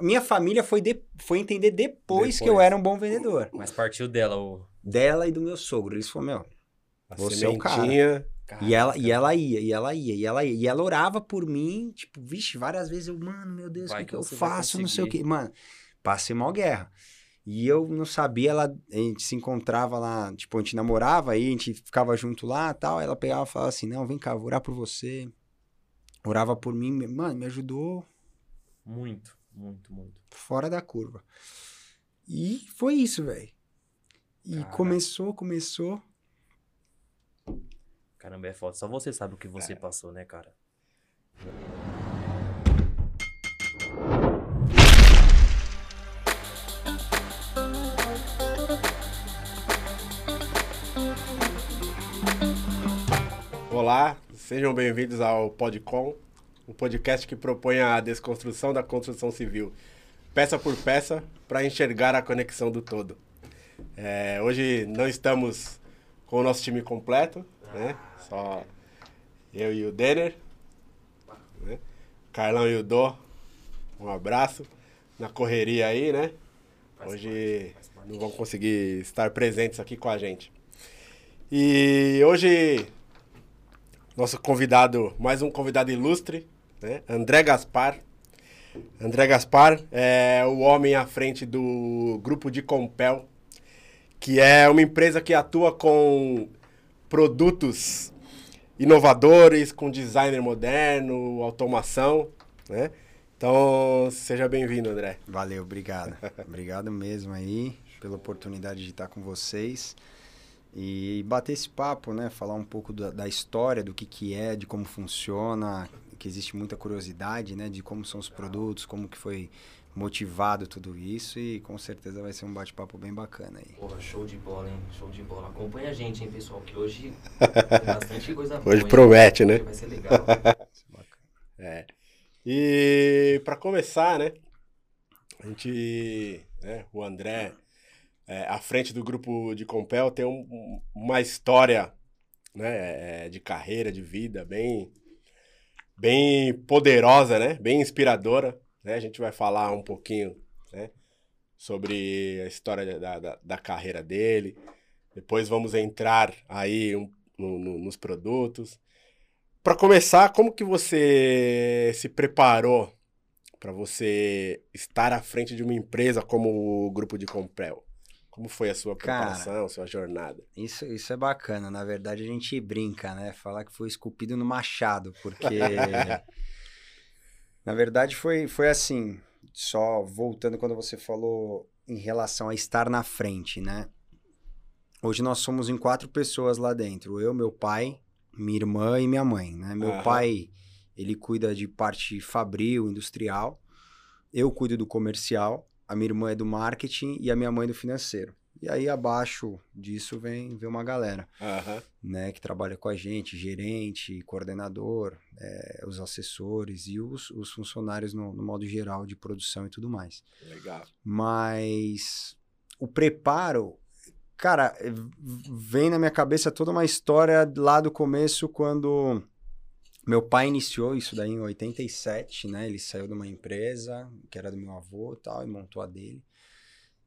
Minha família foi, de, foi entender depois, Depois. que eu era um bom vendedor. Mas partiu dela o. Dela e do meu sogro. Eles falaram, meu, A Você é o cara. E ela, e ela ia, e ela ia, e ela ia. E ela orava por mim, tipo, vixe, várias vezes eu, mano, meu Deus, o que, que eu faço? Não sei o que. Mano, passei mal guerra. E eu não sabia, ela, a gente se encontrava lá, tipo, a gente namorava, aí a gente ficava junto lá e tal. Ela pegava e falava assim: não, vem cá, vou orar por você. Orava por mim, mano, me ajudou Muito, muito, muito. fora da curva. E foi isso, velho. E Caraca. começou, começou. Caramba, é foda. Só você sabe o que você passou, né, cara? Olá, sejam bem-vindos ao Podcom, um podcast que propõe a desconstrução da construção civil, peça por peça, para enxergar a conexão do todo. É, hoje não estamos com o nosso time completo, né? Só eu e o Denner, né? Carlão e o Dó, um abraço. Na correria aí, né? Hoje não vão conseguir estar presentes aqui com a gente. E hoje nosso convidado, mais um convidado ilustre, né? André Gaspar. André Gaspar é o homem à frente do grupo de Compel, que é uma empresa que atua com produtos inovadores, com designer moderno, automação, né? Então, seja bem-vindo, André. Valeu, obrigado. obrigado mesmo aí pela oportunidade de estar com vocês e bater esse papo, né? Falar um pouco da, da história, do que, que é, de como funciona, que existe muita curiosidade, né? De como são os produtos, como que foi motivado tudo isso e com certeza vai ser um bate-papo bem bacana aí. Porra, show de bola, hein? Show de bola. Acompanha a gente, hein, pessoal, que hoje tem bastante coisa boa. Hoje hein? promete, né? Vai ser legal. É. E para começar, né? A gente, né, o André, é, à frente do grupo de Compel, tem um- um- uma história, né, é, de carreira, de vida, bem, bem poderosa, né? Bem inspiradora. Né? A gente vai falar um pouquinho, né, sobre a história da, da, da carreira dele. Depois vamos entrar aí um- no- no- nos produtos. Para começar, como que você se preparou para você estar à frente de uma empresa como o Grupo de Compel? Como foi a sua Cara, preparação, sua jornada? Isso, isso é bacana. Na verdade, a gente brinca, né? Falar que foi esculpido no machado, porque. na verdade, foi, foi assim. Só voltando quando você falou em relação a estar na frente, né? Hoje nós somos em quatro pessoas lá dentro. Eu, meu pai, minha irmã e minha mãe, né? Meu Aham. pai, ele cuida de parte fabril, industrial. Eu cuido do comercial. A minha irmã é do marketing e a minha mãe do financeiro. E aí, abaixo disso, vem, vem uma galera, Aham. né? Que trabalha com a gente, gerente, coordenador, eh, os assessores e os, os funcionários no, no modo geral de produção e tudo mais. Legal. Mas o preparo, cara, vem na minha cabeça toda uma história lá do começo, quando meu pai iniciou isso daí em 87, né? Ele saiu de uma empresa que era do meu avô e tal, e montou a dele.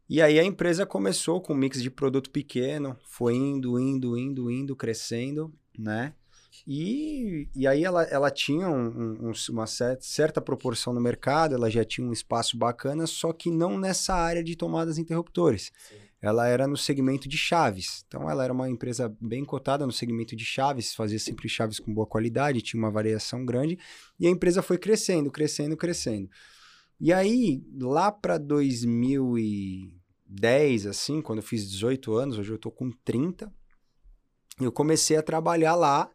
E aí a empresa começou com um mix de produto pequeno, foi indo, indo, indo, indo, crescendo, né? E, e aí ela, ela tinha um- um- uma cer- certa proporção no mercado, ela já tinha um espaço bacana, só que não nessa área de tomadas interruptores. Ela era no segmento de chaves. Então ela era uma empresa bem cotada no segmento de chaves, fazia sempre chaves com boa qualidade, tinha uma variação grande, e a empresa foi crescendo, crescendo, crescendo. E aí, lá para 2010, assim, quando eu fiz 18 anos, hoje eu tô com 30, eu comecei a trabalhar lá,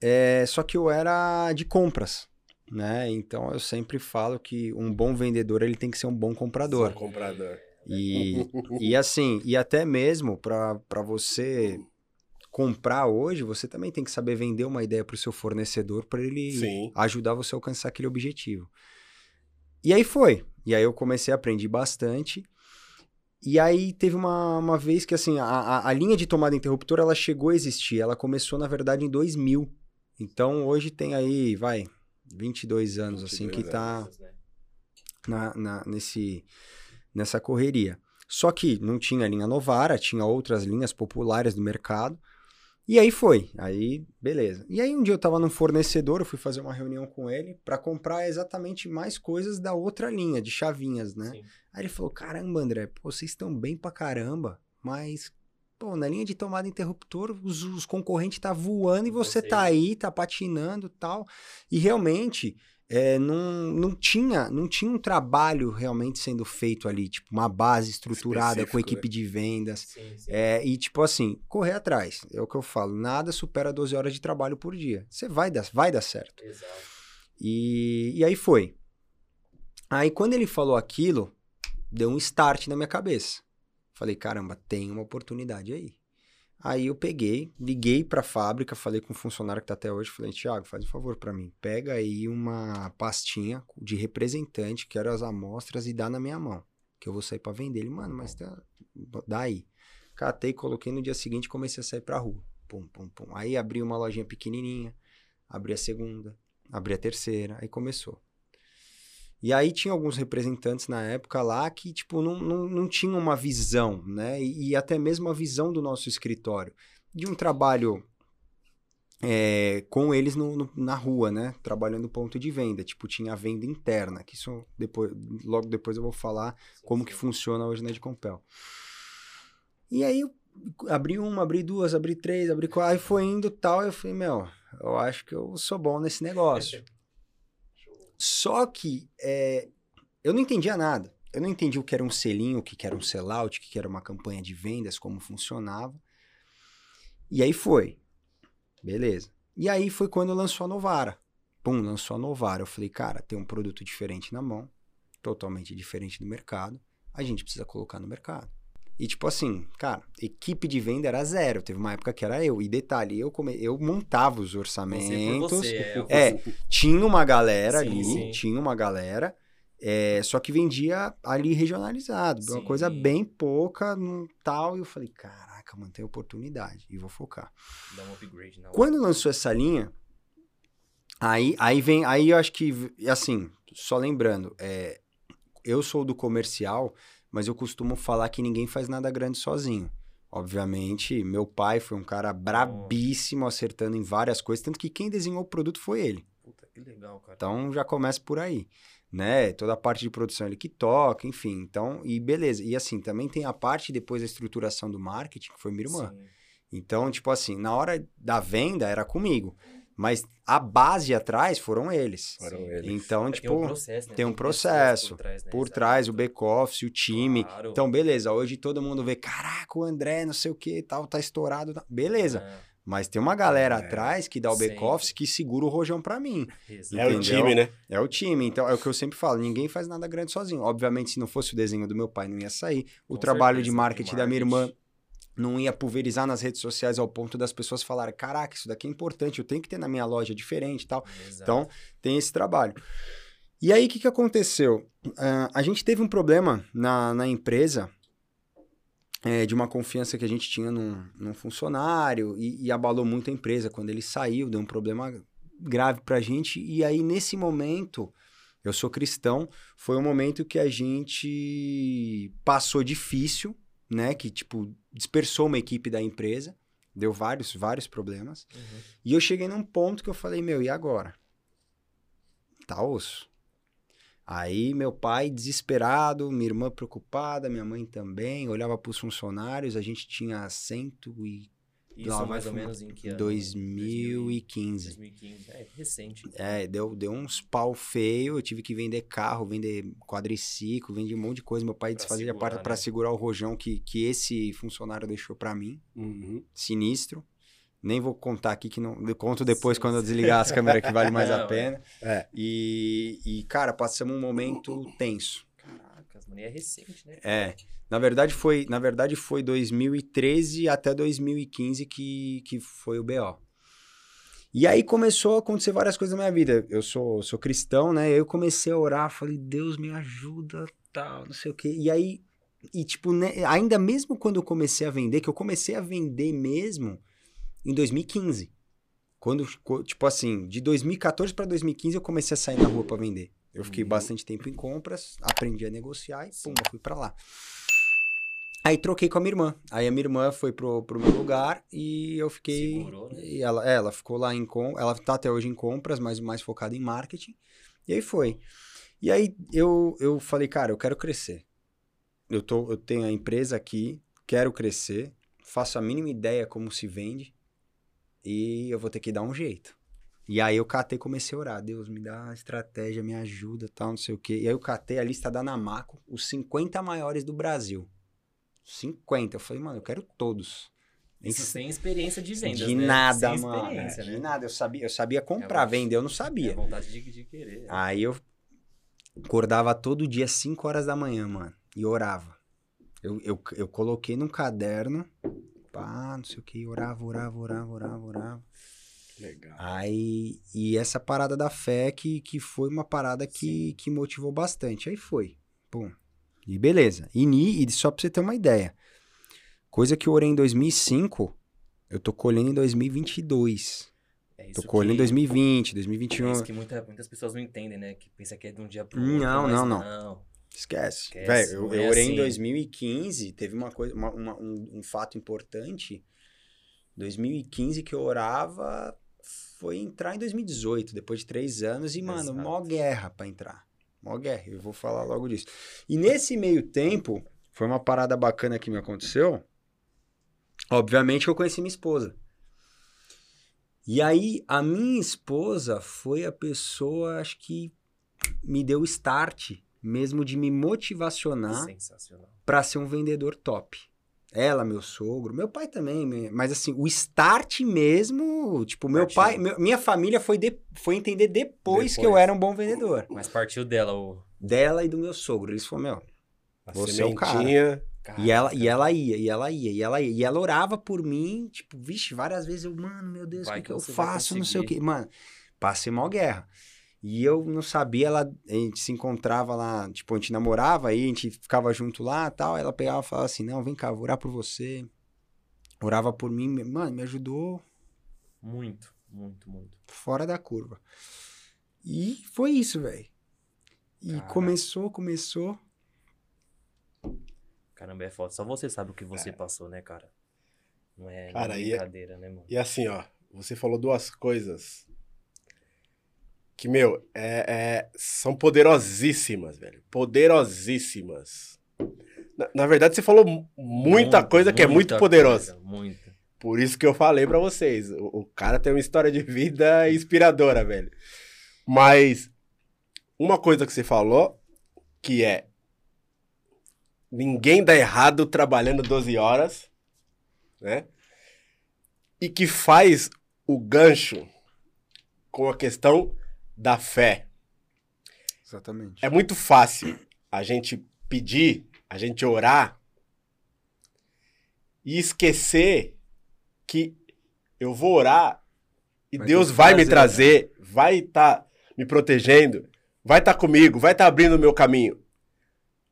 é, só que eu era de compras, né? Então eu sempre falo que um bom vendedor ele tem que ser um bom comprador. Sou comprador. E, e assim, e até mesmo para você comprar hoje, você também tem que saber vender uma ideia para o seu fornecedor para ele Sim. ajudar você a alcançar aquele objetivo. E aí foi. E aí eu comecei a aprender bastante. E aí teve uma, uma vez que assim, a, a, linha de tomada interruptor ela chegou a existir. Ela começou, na verdade, em 2000. Então hoje tem aí, vai, 22 anos assim 22 que tá Anos, né? na, na- nesse, nessa correria. Só que não tinha linha Novara, tinha outras linhas populares do mercado. E aí foi, aí beleza. E aí um dia eu tava num fornecedor, eu fui fazer uma reunião com ele para comprar exatamente mais coisas da outra linha, de chavinhas, né? Sim. Aí ele falou: caramba, André, pô, vocês estão bem pra caramba, mas, pô, na linha de tomada interruptor, os, os concorrentes tá voando e você Você. tá aí, tá patinando tal. E realmente. É, não, não, tinha, não tinha um trabalho realmente sendo feito ali, tipo, uma base estruturada com Específico, equipe de vendas. Sim, sim. É, e tipo assim, correr atrás. É o que eu falo. Nada supera 12 horas de trabalho por dia. Você vai dar, vai dar certo. Exato. E, e aí foi. Aí quando ele falou aquilo, deu um start na minha cabeça. Falei, caramba, tem uma oportunidade aí. Aí eu peguei, liguei pra fábrica, falei com o funcionário que tá até hoje, falei, Thiago, faz um favor pra mim, pega aí uma pastinha de representante, quero as amostras e dá na minha mão, que eu vou sair pra vender. Ele, mano, mas tá... dá aí. Catei, coloquei no dia seguinte comecei a sair pra rua. Pum, pum, pum. Aí abri uma lojinha pequenininha, abri a segunda, abri a terceira, aí começou. E aí tinha alguns representantes na época lá que, tipo, não, não, não tinham uma visão, né? E, e até mesmo a visão do nosso escritório. De um trabalho é, com eles no- no- na rua, né? Trabalhando ponto de venda. Tipo, tinha a venda interna, que isso depois, logo depois eu vou falar como que funciona hoje na Edcompel. E aí abri uma, abri duas, abri três, abri quatro, aí foi indo tal, eu falei, meu, eu acho que eu sou bom nesse negócio. Só que é, eu não entendia nada. Eu não entendi o que era um selinho, o que era um sellout, o que era uma campanha de vendas, como funcionava. E aí foi. Beleza. E aí foi quando lançou a Novara. Pum, lançou a Novara. Eu falei, cara, tem um produto diferente na mão, totalmente diferente do mercado. A gente precisa colocar no mercado. E tipo assim, cara, equipe de venda era zero. Teve uma época que era eu. E detalhe, eu, come... eu montava os Você orçamentos. você, é, É, tinha uma galera Sim, ali, sim. tinha uma galera, é, só que vendia ali regionalizado, uma Sim. coisa bem pouca, num tal, e eu falei, caraca, mano, tem oportunidade, e vou focar. Dá um upgrade na. Quando lançou essa linha, aí, aí vem, aí eu acho que, assim, só lembrando, é, eu sou do comercial, mas eu costumo falar que ninguém faz nada grande sozinho. Obviamente, meu pai foi um cara brabíssimo, acertando em várias coisas, tanto que quem desenhou o produto foi ele. Puta, que legal, cara. Então já começa por aí, né? Toda a parte de produção ele que toca, enfim. Então, e beleza. E assim, também tem a parte depois da estruturação do marketing, que foi minha irmã. Sim. Então, tipo assim, na hora da venda era comigo, mas a base atrás foram eles. Foram Sim. eles. Então, É, tipo, tem um processo, né? tem um processo por trás, né? por trás o back-office, o time. Claro. Então, beleza, hoje todo mundo vê, caraca, o André, não sei o que, tal, tá estourado. tá." Beleza. Ah, Mas tem uma galera É, atrás que dá o back-office que segura o rojão pra mim. exato. É o time, né? É o time, então é o que eu sempre falo, ninguém faz nada grande sozinho. Obviamente, se não fosse o desenho do meu pai, não ia sair. O Com trabalho certeza, de marketing da minha irmã marketing. Não ia pulverizar nas redes sociais ao ponto das pessoas falarem, caraca, isso daqui é importante, eu tenho que ter na minha loja diferente e tal. Exato. Então, tem esse trabalho. E aí, o que, que aconteceu? Ah, a gente teve um problema na, na empresa é, de uma confiança que a gente tinha num, num funcionário e, e abalou muito a empresa. Quando ele saiu, deu um problema grave pra gente. E aí, nesse momento, eu sou cristão, foi um momento que a gente passou difícil, né? Que, tipo, dispersou uma equipe da empresa. Deu vários, vários problemas. Uhum. E eu cheguei num ponto que eu falei, meu, e agora? Tá osso. Aí meu pai desesperado, minha irmã preocupada, minha mãe também, olhava para os funcionários, a gente tinha cento e Isso Lá mais ou menos em que ano? 2015. 2015. É, recente. É, deu, deu uns pau feio, eu tive que vender carro, vender quadriciclo, vendi um monte de coisa. Meu pai desfazia segurar, parte para né? segurar o rojão que, que esse funcionário deixou para mim. Uhum. Sinistro. Nem vou contar aqui que não. Eu conto depois Sim, quando eu sim. desligar as câmeras que vale mais a Não, é. pena. É. E, e, cara, passamos um momento tenso. E é recente, né? É. Na verdade, foi, na verdade, foi 2013 até 2015 que, que foi o BO. E aí começou a acontecer várias coisas na minha vida. Eu sou, sou cristão, né? Eu comecei a orar, falei, Deus me ajuda, tal, não sei o quê. E aí, e tipo, né, ainda mesmo quando eu comecei a vender, que eu comecei a vender mesmo em 2015. Quando, tipo assim, de 2014 para 2015 eu comecei a sair na rua para vender. Eu fiquei Uhum. bastante tempo em compras, aprendi a negociar e pum, fui pra lá. Aí troquei com a minha irmã. Aí a minha irmã foi pro, pro meu lugar e eu fiquei. Segurou, né? E ela, é, ela ficou lá em com, ela tá até hoje em compras, mas mais focada em marketing. E aí foi. E aí eu, eu falei, cara, eu quero crescer. Eu, tô, eu tenho a empresa aqui, quero crescer, faço a mínima ideia como se vende e eu vou ter que dar um jeito. E aí eu catei e comecei a orar. Deus, me dá estratégia, me ajuda, tal, não sei o quê. E aí eu catei a lista da Namaco, os 50 maiores do Brasil. 50. Eu falei, mano, eu quero todos. Isso se- sem experiência de vendas, de né? nada, sem mano. experiência, De né? nada. Eu sabia, eu sabia comprar, É, vender, eu não É sabia. a vontade de, de querer. Aí eu acordava todo dia às 5 horas da manhã, mano, e orava. Eu, eu, eu coloquei num caderno, pá, não sei o que, orava, orava, orava, orava, orava. Legal. Aí, e essa parada da fé que, que foi uma parada que, que motivou bastante. Aí foi, pum. E beleza. E, ni- e só pra você ter uma ideia, coisa que eu orei em 2005, eu tô colhendo em 2022. É isso Tô colhendo em que- 2020, É 2021. isso que muita- muitas pessoas não entendem, né? Que pensa que é de um dia pro outro. não, não. não. Esquece. Esquece, Velho, eu, não eu é orei em assim. 2015, teve uma coisa, uma- uma- um, um fato importante. 2015 que eu orava foi entrar em 2018, depois de três anos, e, mano, Exato. mó guerra pra entrar. Mó guerra, eu vou falar logo disso. E nesse meio tempo, foi uma parada bacana que me aconteceu. Obviamente eu conheci minha esposa. E aí, a minha esposa foi a pessoa, acho que me deu start mesmo de me motivacionar para ser um vendedor top. Ela, meu sogro, meu pai também, mas assim, o start mesmo, tipo, meu Partiu. pai, meu- minha família foi, de- foi entender depois, que eu Depois. era um bom vendedor. Mas partiu dela o. Dela e do meu sogro. Eles falaram, meu, A Você é o cara. sementinha. e ela, Caraca. e ela ia, e ela ia, e ela ia. E ela orava por mim, tipo, vixe, várias vezes eu, mano, meu Deus, o que, que que eu faço, não sei o quê. Mano, passei mal guerra. E eu não sabia, ela, a gente se encontrava lá, tipo, a gente namorava, aí a gente ficava junto lá e tal. Ela pegava e falava assim: Não, vem cá, vou orar por você. Orava por mim, mano, me ajudou Muito, muito, muito. fora da curva. E foi isso, velho. E Caraca. começou, começou. Caramba, é foda. Só você sabe o que É. você passou, né, cara? Não é, Cara, é e é- brincadeira, né, mano? E assim, ó, você falou duas coisas que, meu, é, é- são poderosíssimas, velho. Poderosíssimas. Na, na verdade, você falou mu- muita coisa que é muito muita poderosa. coisa, Muita. Por isso que eu falei pra vocês. O, o cara tem uma história de vida inspiradora, velho. Mas uma coisa que você falou, que é ninguém dá errado trabalhando 12 horas, né? E que faz o gancho com a questão da fé. Exatamente. É muito fácil a gente pedir, a gente orar e esquecer que eu vou orar e Vai Deus vai me fazer, trazer, vai estar me protegendo, vai estar comigo, vai estar abrindo o meu caminho.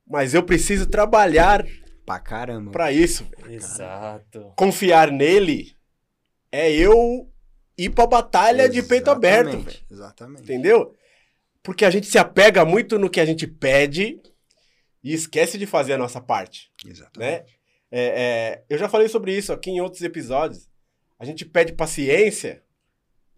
Mas eu preciso trabalhar Pra caramba. para isso. Exato. Confiar nele é eu ir pra batalha de peito aberto. Exatamente, Exatamente. Entendeu? Porque a gente se apega muito no que a gente pede e esquece de fazer a nossa parte, Exatamente. né? É, é, eu já falei sobre isso aqui em outros episódios. A gente pede paciência,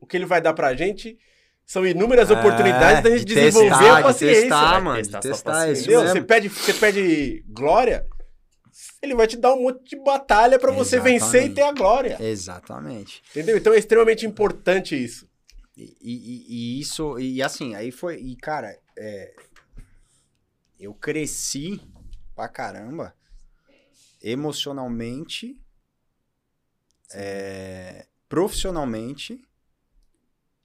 o que ele vai dar pra gente são inúmeras oportunidades da gente É, de desenvolver testar, a paciência. De testar, vai mano. testar testar paciência. isso. Você pede, você pede glória, ele vai te dar um monte de batalha pra você vencer e ter a glória. Exatamente. Entendeu? Então é extremamente importante isso. E, e- e isso, e assim, aí foi. E, cara, é, eu cresci pra caramba emocionalmente, é, profissionalmente,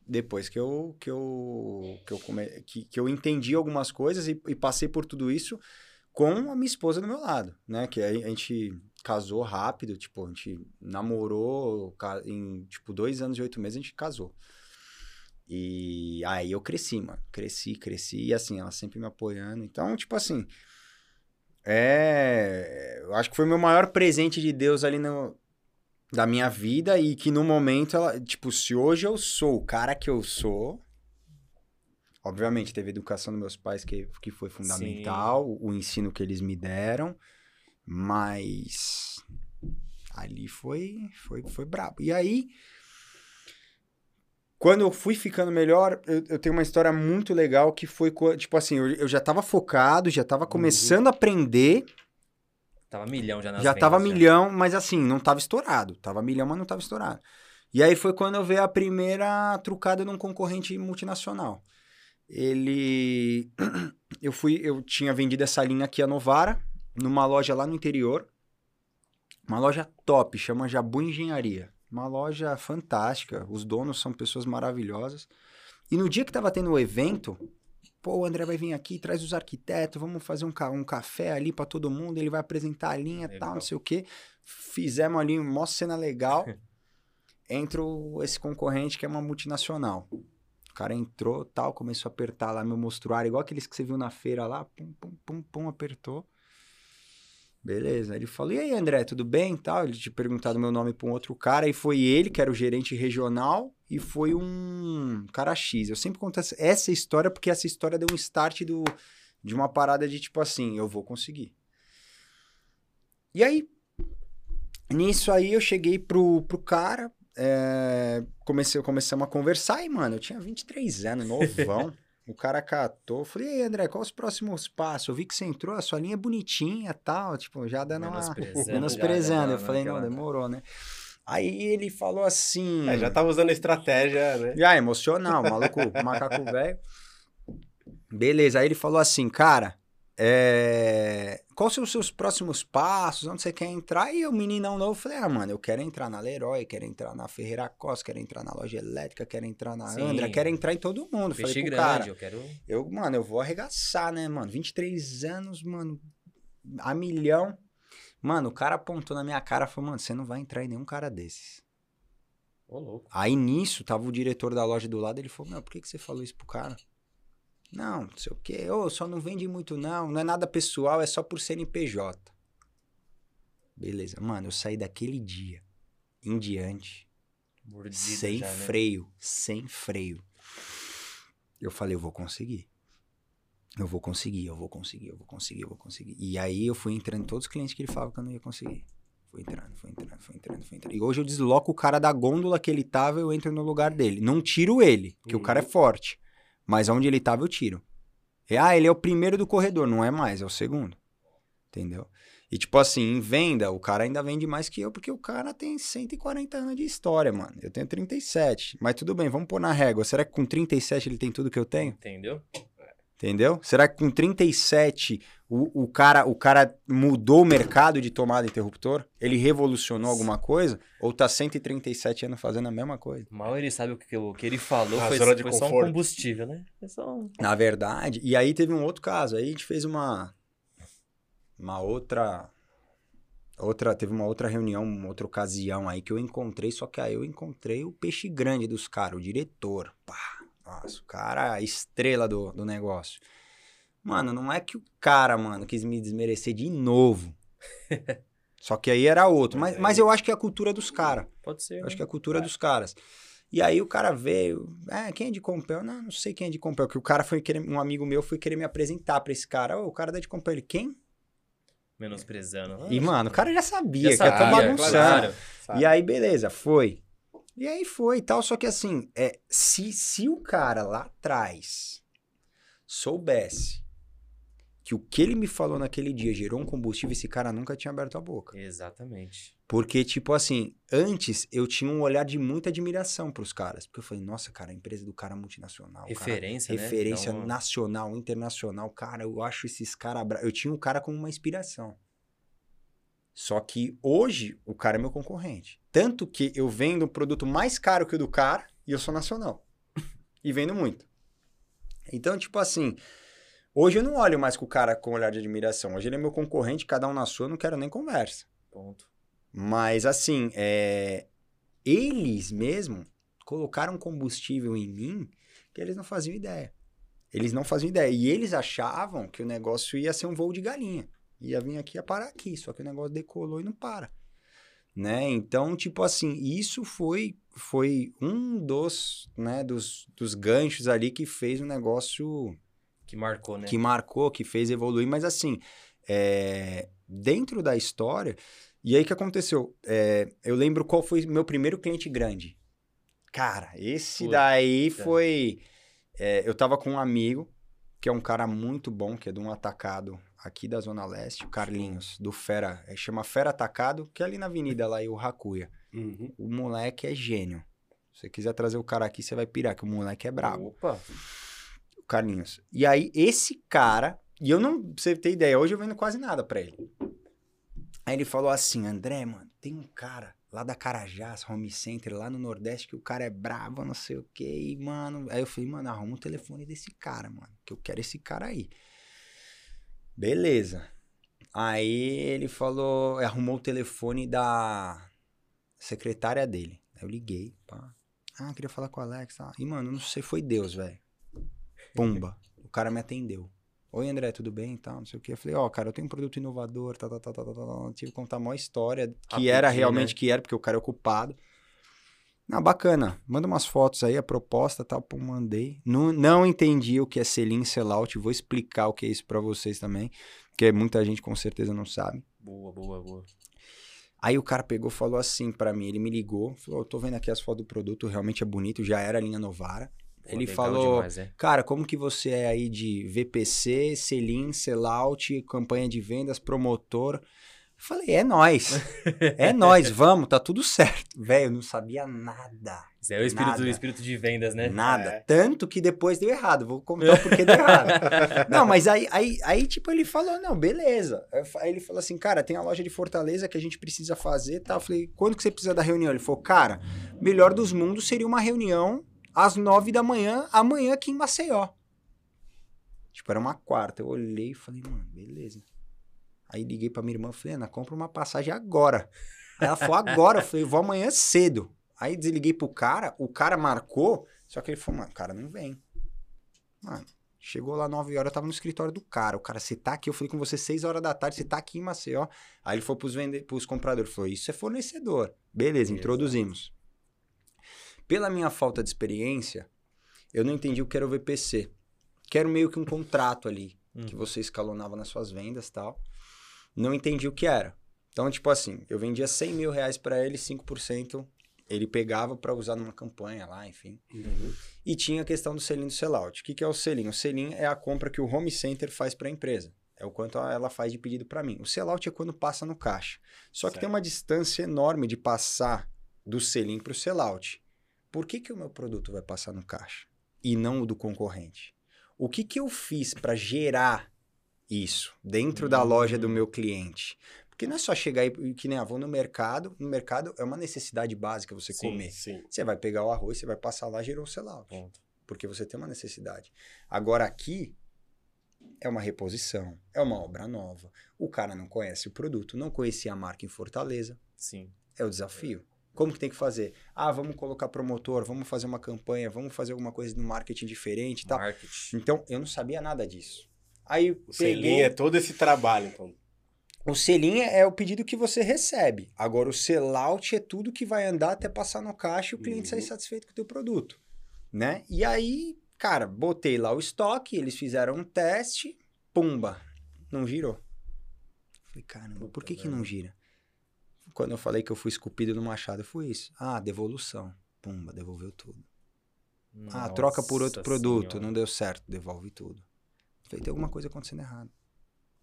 depois que eu, que eu, que eu, come, que, que eu entendi algumas coisas e, e passei por tudo isso com a minha esposa do meu lado, né? Que a gente casou rápido, tipo, a gente namorou em, tipo, dois anos e oito meses a gente casou. E aí eu cresci, mano. Cresci, cresci. E assim, ela sempre me apoiando. Então, tipo assim. É. Eu acho que foi o meu maior presente de Deus ali no, da minha vida. E que no momento ela. Tipo, se hoje eu sou o cara que eu sou. Obviamente, teve a educação dos meus pais que, que foi fundamental, o, o ensino que eles me deram, mas ali foi, foi, foi brabo. E aí, quando eu fui ficando melhor, eu, eu tenho uma história muito legal que foi, tipo assim, eu, eu já tava focado, já tava começando a aprender, Tava milhão já nas já vendas, tava milhão, mas assim, não tava estourado. Tava milhão, mas não tava estourado. E aí foi quando eu vi a primeira trucada num concorrente multinacional. Ele. Eu fui. Eu tinha vendido essa linha aqui a Novara, numa loja lá no interior. Uma loja top, chama Jabu Engenharia. Uma loja fantástica. Os donos são pessoas maravilhosas. E no dia que tava tendo o evento, pô, o André vai vir aqui, traz os arquitetos, vamos fazer um, ca- um café ali pra todo mundo, ele vai apresentar a linha e tal, Legal. não sei o quê. Fizemos ali uma cena legal. Entra esse concorrente que é uma multinacional. O cara entrou, tal, começou a apertar lá meu mostruário, igual aqueles que você viu na feira lá, pum, pum, pum, pum, apertou. Beleza. Ele falou: E aí, André, tudo bem? Tal. Ele tinha perguntado meu nome para um outro cara, e foi ele, que era o gerente regional, e foi um cara X. Eu sempre conto essa- história porque essa história deu um start do, de uma parada de tipo assim: eu vou conseguir. E aí, nisso aí, eu cheguei pro, pro cara, é, comecei, começamos a conversar, e, mano, eu tinha 23 anos, novão. O cara catou, falei, e aí, André, quais os próximos passos? Eu vi que você entrou, a sua linha é bonitinha e tal, tipo, já dando uma... Menosprezando, Eu falei, não, demorou, né? Aí ele falou assim... É, já tava usando estratégia, né? Já, emocional, maluco, macaco velho. Beleza, aí ele falou assim, cara, é... quais são os seus próximos passos? Onde você quer entrar? E o meninão novo, falei, ah, mano, eu quero entrar na Leroy, quero entrar na Ferreira Costa, quero entrar na loja elétrica, quero entrar na Sim. Andra, quero entrar em todo mundo. Peixe falei grande, cara, eu quero... eu, mano, eu vou arregaçar, né, mano? 23 anos, mano, a milhão. Mano, o cara apontou na minha cara e falou, mano, você não vai entrar em nenhum cara desses. Ô, louco. Aí nisso, tava o diretor da loja do lado, ele falou, meu, por que, que você falou isso pro cara? Não, não sei o quê. Ô, só não vende muito não, não é nada pessoal, é só por CNPJ. Beleza, mano, eu saí daquele dia em diante, Mordido sem já, né? freio, sem freio. Eu falei, eu vou conseguir. Eu vou conseguir, eu vou conseguir, eu vou conseguir, eu vou conseguir. E aí eu fui entrando em todos os clientes que ele falava que eu não ia conseguir. Fui entrando, fui entrando, fui entrando, fui entrando. E hoje eu desloco o cara da gôndola que ele tava, eu entro no lugar dele. Não tiro ele, que o cara é forte. Mas onde ele tava, eu tiro. E, ah, ele é o primeiro do corredor, não é mais, é o segundo. Entendeu? E tipo assim, em venda, o cara ainda vende mais que eu, porque o cara tem 140 anos de história, mano. Eu tenho 37. Mas tudo bem, vamos pôr na régua. Será que com 37 ele tem tudo que eu tenho? Entendeu? Entendeu? Será que com 37 o, o, cara, o cara mudou o mercado de tomada interruptor? Ele revolucionou alguma coisa? Ou tá 137 anos fazendo a mesma coisa? Mal ele sabe o que, o que ele falou A foi, foi só um combustível, né? Foi só um... Na verdade, e aí teve um outro caso. Aí a gente fez uma. Uma outra. Outra, teve uma outra reunião, uma outra ocasião aí que eu encontrei, só que aí eu encontrei o peixe grande dos caras, o diretor. Pá, nossa, o cara, a estrela do, do negócio. Mano, não é que o cara, mano, quis me desmerecer de novo. só que aí era outro. Mas Mas, eu acho que é a cultura dos caras. Pode ser. Eu né? acho que é a cultura dos caras. E aí o cara veio, é, quem é de Compel? Não, não sei quem é de Compel, que o cara foi querer, um amigo meu foi querer me apresentar pra esse cara. Ô, o cara da de Compel, ele, quem? Menosprezando. E, mano, o cara já sabia, já que eu tô sabia, bagunçando. claro. E aí, beleza, foi. E aí foi e tal, só que assim, é, se, se o cara lá atrás soubesse que o que ele me falou naquele dia gerou um combustível, esse cara nunca tinha aberto a boca. Exatamente. Porque, tipo assim, antes eu tinha um olhar de muita admiração pros caras. Porque eu falei, nossa, cara, a empresa do cara é multinacional. cara, Referência, né? referência uma- nacional, internacional. Cara, eu acho esses caras. Eu tinha o cara como uma inspiração. Só que hoje o cara é meu concorrente. Tanto que eu vendo um produto mais caro que o do cara e eu sou nacional. e vendo muito. Então, tipo assim, hoje eu não olho mais com o cara com olhar de admiração. Hoje ele é meu concorrente, cada um na sua, eu não quero nem conversa. Ponto. Mas assim, é, eles mesmo colocaram combustível em mim que eles não faziam ideia. Eles não faziam ideia. E eles achavam que o negócio ia ser um voo de galinha. Ia vir aqui, ia parar aqui. Só que o negócio decolou e não para. né? Então, tipo assim, isso foi foi um dos, né, dos, dos ganchos ali que fez o negócio Que marcou, né? que marcou, que fez evoluir, mas assim, é, dentro da história, e aí o que aconteceu? É, eu lembro qual foi meu primeiro cliente grande. Cara, esse Puta. daí foi. é, eu tava com um amigo, que é um cara muito bom, que é de um atacado aqui da Zona Leste, o Carlinhos, do Fera, é, chama Fera Atacado, que é ali na avenida lá, e o Racuia. Uhum. O moleque é gênio. Se você quiser trazer o cara aqui, você vai pirar, que o moleque é brabo. Opa. Carlinhos. E aí, esse cara, e eu não, pra você ter ideia, hoje eu vendo quase nada pra ele. Aí ele falou assim: André, mano, tem um cara lá da Carajás, Home Center, lá no Nordeste, que o cara é brabo, não sei o quê. E, mano. Aí eu falei, mano, arruma o telefone desse cara, mano, que eu quero esse cara aí. Beleza. Aí ele falou, arrumou o telefone da secretária dele. Aí eu liguei, pá. Ah, queria falar com o Alex. Tá? E, mano, não sei, foi Deus, velho. Pumba. O cara me atendeu. Oi, André, tudo bem e tal, não sei o quê. Eu falei, ó, cara, eu tenho um produto inovador, tá, tá, tá, tá, tá, tá, tá. Tive que contar a maior história, que Rapidinho, era né? realmente que era, porque o cara é ocupado. Não, bacana. Manda umas fotos aí, a proposta tal, pô, mandei. Não, não entendi o que é selim sellout, vou explicar o que é isso pra vocês também, porque muita gente com certeza não sabe. Boa, boa, boa. Aí o cara pegou falou assim pra mim, ele me ligou, falou, eu tô vendo aqui as fotos do produto, realmente é bonito, já era a linha Novara. Ele legal falou, demais, é. cara, como que você é aí de VPC, selim, sellout, campanha de vendas, promotor? Eu falei, é nós, é nós, vamos, tá tudo certo. Velho, eu não sabia nada, Esse é o espírito, Nada. o espírito de vendas, né? nada. É. Tanto que depois deu errado, vou contar o porquê deu errado. Não, mas aí, aí, aí, tipo, ele falou, não, beleza. Aí ele falou assim, cara, tem a loja de Fortaleza que a gente precisa fazer e tal. Eu falei, quando que você precisa da reunião? Ele falou, cara, melhor dos mundos seria uma reunião às nove da manhã, amanhã aqui em Maceió. Tipo, era uma quarta. Eu olhei e falei, mano, beleza. Aí liguei pra minha irmã e falei, Ana, compra uma passagem agora. Aí ela falou, agora. Eu falei, vou amanhã cedo. Aí desliguei pro cara, o cara marcou, só que ele falou, mano, o cara não vem. Mano, chegou lá 9 horas, eu tava no escritório do cara. O cara, você tá aqui, eu falei com você 6 horas da tarde, você tá aqui em Maceió. Aí ele foi pros, vende... pros compradores, falou, isso é fornecedor. Beleza, Exato. introduzimos. Pela minha falta de experiência, eu não entendi o que era o VPC. Que era meio que um contrato ali, Hum. que você escalonava nas suas vendas e tal. Não entendi o que era. Então, tipo assim, eu vendia 100 mil reais pra ele, 5% ele pegava pra usar numa campanha lá, enfim. Uhum. E tinha a questão do selim do sellout. O que, que é o selim? O selim é a compra que o home center faz para a empresa. É o quanto ela faz de pedido para mim. O sellout é quando passa no caixa. Só que Certo. tem uma distância enorme de passar do selim para o sellout. Por que, que o meu produto vai passar no caixa e não o do concorrente? O que, que eu fiz para gerar isso dentro da loja do Hum. meu cliente? Porque não é só chegar e que nem, ah, vou no mercado. No mercado é uma necessidade básica você Sim, comer. sim. Você vai pegar o arroz, você vai passar lá, gerou o sellout. Ponto. Porque você tem uma necessidade. Agora aqui é uma reposição, é uma obra nova. O cara não conhece o produto, não conhecia a marca em Fortaleza. Sim. É o desafio. Como que tem que fazer? Ah, vamos colocar promotor, vamos fazer uma campanha, vamos fazer alguma coisa no marketing diferente e tal. Marketing. Então, eu não sabia nada disso. Aí O peguei... é todo esse trabalho, então. O selim é o pedido que você recebe. Agora, o sellout é tudo que vai andar até passar no caixa e o cliente sair Uhum. satisfeito com o teu produto, né? E aí, cara, botei lá o estoque, eles fizeram um teste, pumba, não girou. Falei, caramba, por que que não gira? Quando eu falei que eu fui esculpido no machado, foi isso. Ah, devolução. Pumba, devolveu tudo. Ah, troca por outro Nossa produto, Senhora. não deu certo, devolve tudo. Falei, tem alguma coisa acontecendo errado.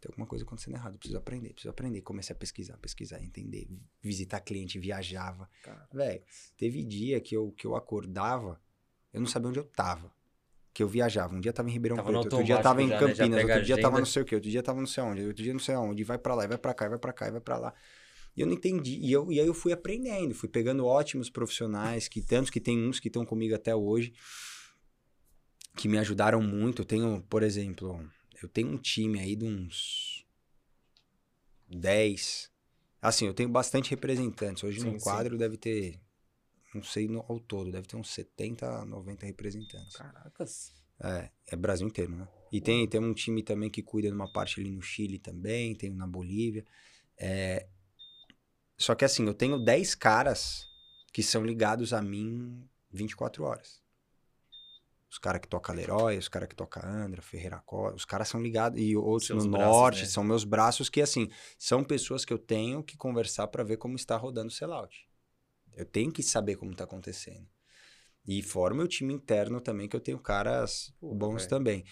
Tem alguma coisa acontecendo errado, preciso aprender, preciso aprender. Comecei a pesquisar, pesquisar, entender, visitar cliente, viajava. Velho, teve dia que eu, que eu acordava, eu não sabia onde eu tava. Que eu viajava. Um dia eu tava em Ribeirão Tava Preto, outro dia eu tava em já, né? Campinas, pega outro dia eu tava não sei o quê, outro dia eu tava não sei onde, outro dia não sei aonde, vai pra lá, vai pra cá, vai pra cá, e vai pra lá. E eu não entendi. E, eu, e aí eu fui aprendendo, fui pegando ótimos profissionais, que tantos que tem uns que estão comigo até hoje, que me ajudaram muito. Eu tenho, por exemplo, eu tenho um time aí de uns 10. Assim, eu tenho bastante representantes. Hoje Sim, no sim. quadro deve ter, não sei no, ao todo, deve ter uns 70, 90 representantes. Caracas. É, é Brasil inteiro, né? E tem, tem um time também que cuida de uma parte ali no Chile também, tem na Bolívia. É, Só que assim, eu tenho 10 caras que são ligados a mim 24 horas. Os caras que tocam Leroy, os caras que tocam Andra, Ferreira Costa, os caras são ligados. E outros Seus no braços, norte, né? são meus braços que, assim, são pessoas que eu tenho que conversar para ver como está rodando o sellout. Eu tenho que saber como tá acontecendo. E fora o meu time interno também, que eu tenho caras bons também.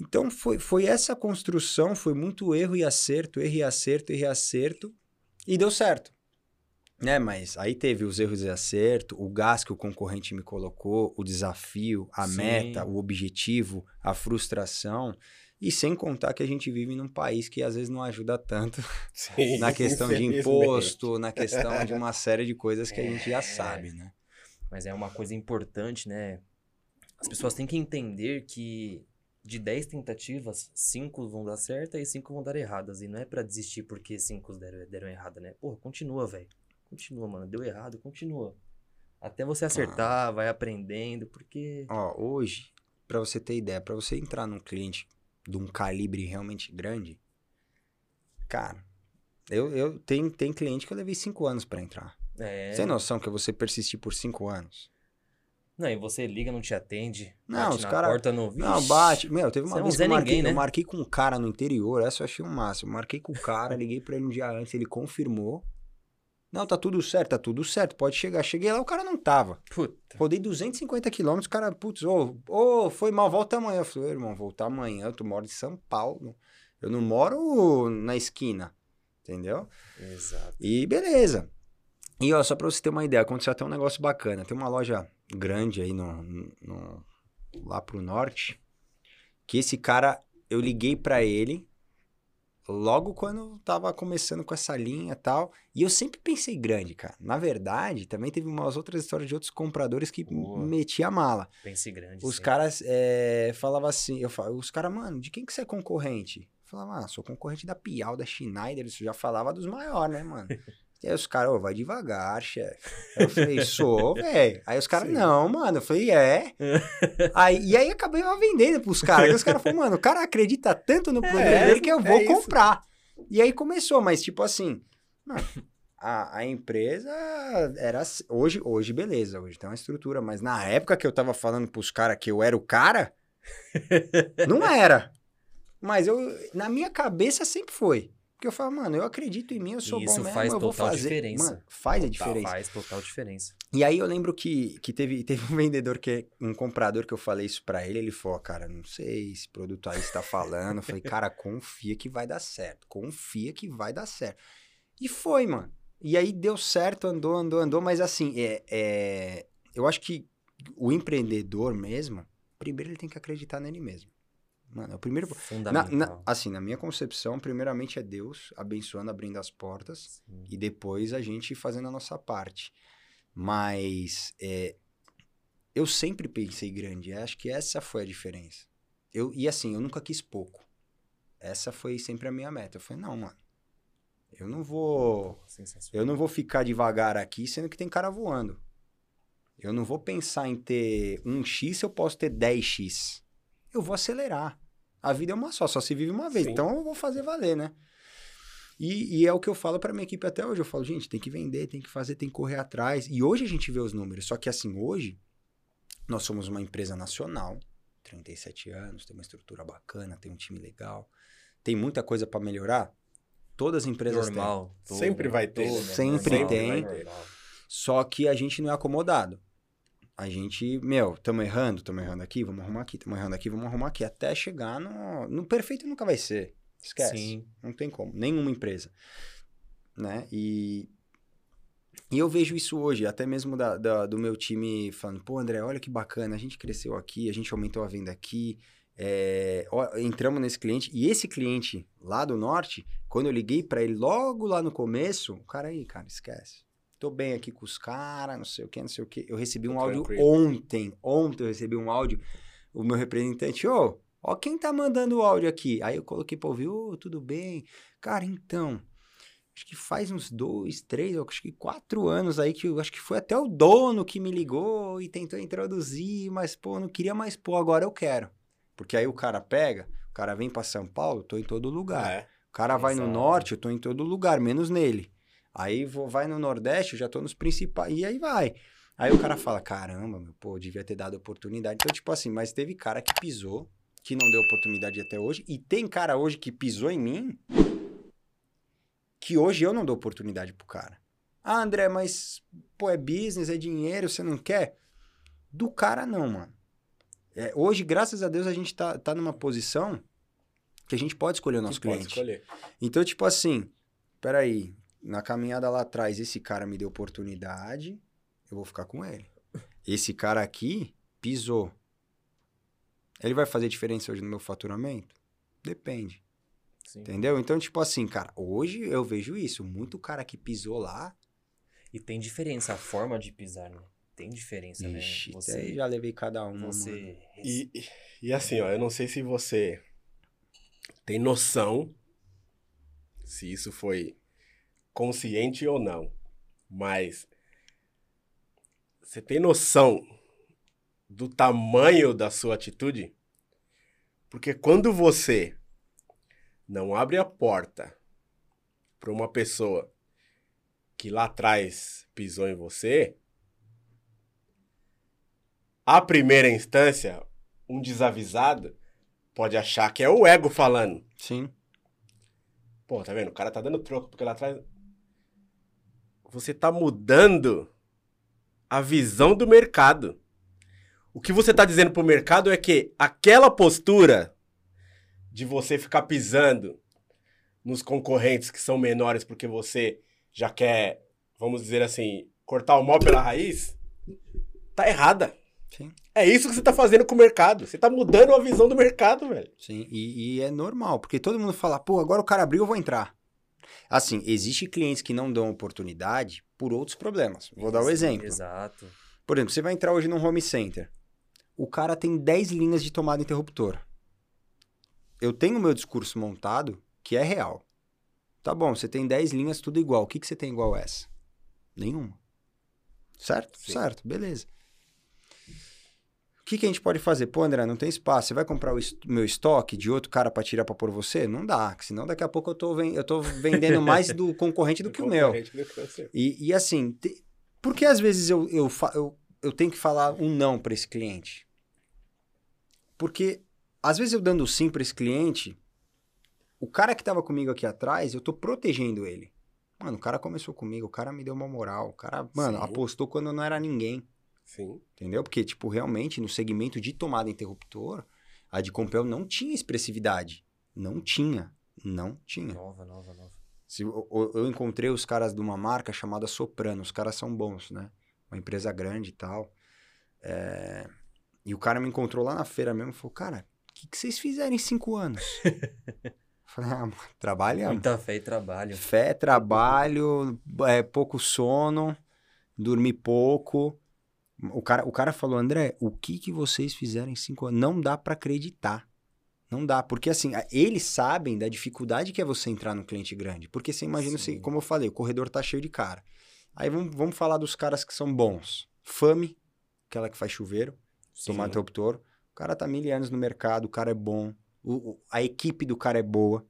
Então foi, foi essa construção, foi muito erro e acerto, erro e acerto, erro e acerto, e deu certo. Né, mas aí teve os erros e acerto, o gás que o concorrente me colocou, o desafio, a Sim. meta, o objetivo, a frustração, e sem contar que a gente vive num país que às vezes não ajuda tanto Sim, na questão de imposto, na questão de uma série de coisas que a gente já É. sabe, né? Mas é uma coisa importante, né? As pessoas têm que entender que de 10 tentativas, 5 vão dar certo e 5 vão dar erradas. E não é pra desistir porque 5 deram, deram errada, né? Porra, continua, velho. Continua, mano. Deu errado, continua. Até você acertar, vai aprendendo, porque. Ó, hoje, pra você ter ideia, pra você entrar num cliente de um calibre realmente grande, cara, eu, eu tem, tem cliente que eu levei cinco anos pra entrar. É. Você tem noção que você persistir por cinco anos? Não, e você liga, não te atende. Não, os na cara- porta no. Não, bate. Meu, teve uma Você é vez que eu marquei, Ninguém, né? eu marquei com um cara no interior, essa eu achei um máximo. Eu marquei com o cara, liguei pra ele um dia antes, ele confirmou. Não, tá tudo certo, tá tudo certo, pode chegar. Cheguei lá, o cara não tava. Puta. Rodei 250 quilômetros, o cara, putz, ô, ô, foi mal, volta amanhã. Eu falei, "Ô, irmão, voltar amanhã, tu mora em São Paulo. Eu não moro na esquina, entendeu? Exato. E beleza. E ó, só pra você ter uma ideia, aconteceu até um negócio bacana. Tem uma loja grande aí no, no- lá pro norte, que esse cara, eu liguei pra ele logo quando eu tava começando com essa linha e tal. E eu sempre pensei grande, cara. Na verdade, também teve umas outras histórias de outros compradores que Boa. metiam a mala. Pense grande. Os sempre. caras é, falavam assim, eu falo, os caras, mano, de quem que você é concorrente? Eu falava, ah, sou concorrente da Piau, da Schneider, isso já falava dos maiores, né, mano? E aí os caras, ô, vai devagar, chefe. Eu falei, sou, velho. Aí os caras, não, mano. Eu falei, é. aí, e aí acabei vendendo pros caras. Aí os caras falaram, mano, o cara acredita tanto no produto É, dele que eu é vou isso. comprar. E aí começou, mas tipo assim, a, a empresa era. assim- Hoje, hoje, beleza, hoje tem uma estrutura, mas na época que eu tava falando pros caras que eu era o cara, não era. Mas eu, na minha cabeça sempre foi. Porque eu falo, mano, eu acredito em mim, eu sou E bom isso mesmo, faz eu vou total fazer. diferença. Mano, faz a Total. diferença. Faz total diferença. E aí eu lembro que, que teve, teve um vendedor, que um comprador que eu falei isso pra ele, ele falou, cara, não sei, esse produto aí está falando. Eu falei, cara, confia que vai dar certo, confia que vai dar certo. E foi, mano. E aí deu certo, andou, andou, andou, mas assim, é, é, eu acho que o empreendedor mesmo, primeiro ele tem que acreditar nele mesmo. Mano, é o primeiro... Na- Fundamental. na- assim, na minha concepção, primeiramente é Deus abençoando, abrindo as portas Sim. e depois a gente fazendo a nossa parte. Mas é, eu sempre pensei grande, acho que essa foi a diferença. Eu, e assim, eu nunca quis pouco. Essa foi sempre a minha meta. Eu falei, não, mano, eu não vou. Eu não vou ficar devagar aqui, sendo que tem cara voando. Eu não vou pensar em ter um X se eu posso ter 10X. Eu vou acelerar. A vida é uma só, só se vive uma vez. Sim. Então eu vou fazer valer, né? E, e é o que eu falo pra minha equipe até hoje. Eu falo, gente, tem que vender, tem que fazer, tem que correr atrás. E hoje a gente vê os números. Só que assim, hoje, nós somos uma empresa nacional, 37 anos, tem uma estrutura bacana, tem um time legal. Tem muita coisa pra melhorar? Todas as empresas têm. normal. todo, Sempre vai ter, todo, né? Sempre normal, tem. normal. Só que a gente não é acomodado. A gente, meu, tamo errando, tamo errando aqui, vamos arrumar aqui, tamo errando aqui, vamos arrumar aqui, até chegar no. No perfeito nunca vai ser. Esquece. Sim. Não tem como. Nenhuma empresa. Né? E. E eu vejo isso hoje, até mesmo da, da- do meu time falando, pô, André, olha que bacana, a gente cresceu aqui, a gente aumentou a venda aqui, é, ó, entramos nesse cliente, e esse cliente lá do norte, quando eu liguei pra ele logo lá no começo, o cara aí, cara, esquece. Tô bem aqui com os caras, não sei o que, não sei o que. Eu recebi um áudio ontem, ontem eu recebi um áudio, o meu representante, ô, ó quem tá mandando o áudio aqui. Aí eu coloquei pra ouvir, ô, tudo bem? Cara, então, acho que faz uns dois, três, acho que quatro anos aí que eu acho que foi até o dono que me ligou e tentou introduzir, mas pô, não queria mais pô, agora eu quero. Porque aí o cara pega, o cara vem pra São Paulo, tô em todo lugar. É. O cara vai no norte, eu tô em todo lugar, menos nele. Aí vou, vai no Nordeste, eu já tô nos principais. E aí vai. Aí o cara fala: caramba, meu, pô, devia ter dado oportunidade. Então, tipo assim, mas teve cara que pisou, que não deu oportunidade até hoje. E tem cara hoje que pisou em mim, que hoje eu não dou oportunidade pro cara. Ah, André, mas, pô, é business, é dinheiro, você não quer? Do cara, não, mano. É, hoje, graças a Deus, a gente tá, tá numa posição que a gente pode escolher o nosso Que pode cliente. escolher. Então, tipo assim, peraí, na caminhada lá atrás, esse cara me deu oportunidade, eu vou ficar com ele. Esse cara aqui pisou. Ele vai fazer diferença hoje no meu faturamento? Depende. Sim. Entendeu? Então, tipo assim, cara, hoje eu vejo isso. Muito cara que pisou lá. E tem diferença, a forma de pisar, né? Tem diferença, Ixi, né? até Você, já levei cada mano. você E, e- e assim, ó, eu não sei se você tem noção se isso foi consciente ou não, mas você tem noção do tamanho da sua atitude? Porque quando você não abre a porta para uma pessoa que lá atrás pisou em você, a primeira instância, um desavisado pode achar que é o ego falando. Sim. Pô, tá vendo? O cara tá dando troco porque lá atrás. Você tá mudando a visão do mercado. O que você tá dizendo pro mercado é que aquela postura de você ficar pisando nos concorrentes que são menores porque você já quer, vamos dizer assim, cortar o mal pela raiz, tá errada. Sim. É isso que você tá fazendo com o mercado. Você tá mudando a visão do mercado, velho. Sim, e, e é normal, porque todo mundo fala, pô, agora o cara abriu, eu vou entrar. Assim, existe clientes que não dão oportunidade por outros problemas. Vou dar o exemplo. Exato. Por exemplo, você vai entrar hoje num home center. O cara tem 10 linhas de tomada interruptor. Eu tenho o meu discurso montado, que é real. Tá bom, você tem 10 linhas, tudo igual. O que, que você tem igual a essa? Nenhuma. Certo? Sim. Certo, beleza. O que, que a gente pode fazer? Pô, André, não tem espaço. Você vai comprar o est- meu estoque de outro cara pra tirar pra pôr você? Não dá, que senão daqui a pouco eu tô, eu tô vendendo mais do concorrente do que o meu. E, e assim, te- por que às vezes eu, eu, eu, eu tenho que falar um não para esse cliente? Porque às vezes eu dando sim para esse cliente, o cara que tava comigo aqui atrás, eu tô protegendo ele. Mano, o cara começou comigo, o cara me deu uma moral, o cara, mano, Sim. apostou quando eu não era ninguém, Sim. entendeu? Porque, tipo, realmente, no segmento de tomada interruptor, a de Compel não tinha expressividade. Não tinha. Não tinha. Nova, nova, nova. Se eu, eu- encontrei os caras de uma marca chamada Soprano, os caras são bons, né? Uma empresa grande e tal. É, E o cara me encontrou lá na feira mesmo e falou, cara, o que, que vocês fizeram em cinco anos? eu falei, ah, mano, trabalhamos. Muita fé e trabalho. Fé, trabalho, é, pouco sono, dormir pouco. O cara, o cara falou, André, o que, que vocês fizeram em cinco anos? Não dá pra acreditar. Não dá, porque assim, eles sabem da dificuldade que é você entrar num cliente grande. Porque você imagina, Sim. assim, como eu falei, o corredor tá cheio de cara. Aí vamos, vamos falar dos caras que são bons. Fame, aquela que faz chuveiro, Sim. tomar interruptor. O cara tá mil anos no mercado, o cara é bom. o- o- a equipe do cara é boa.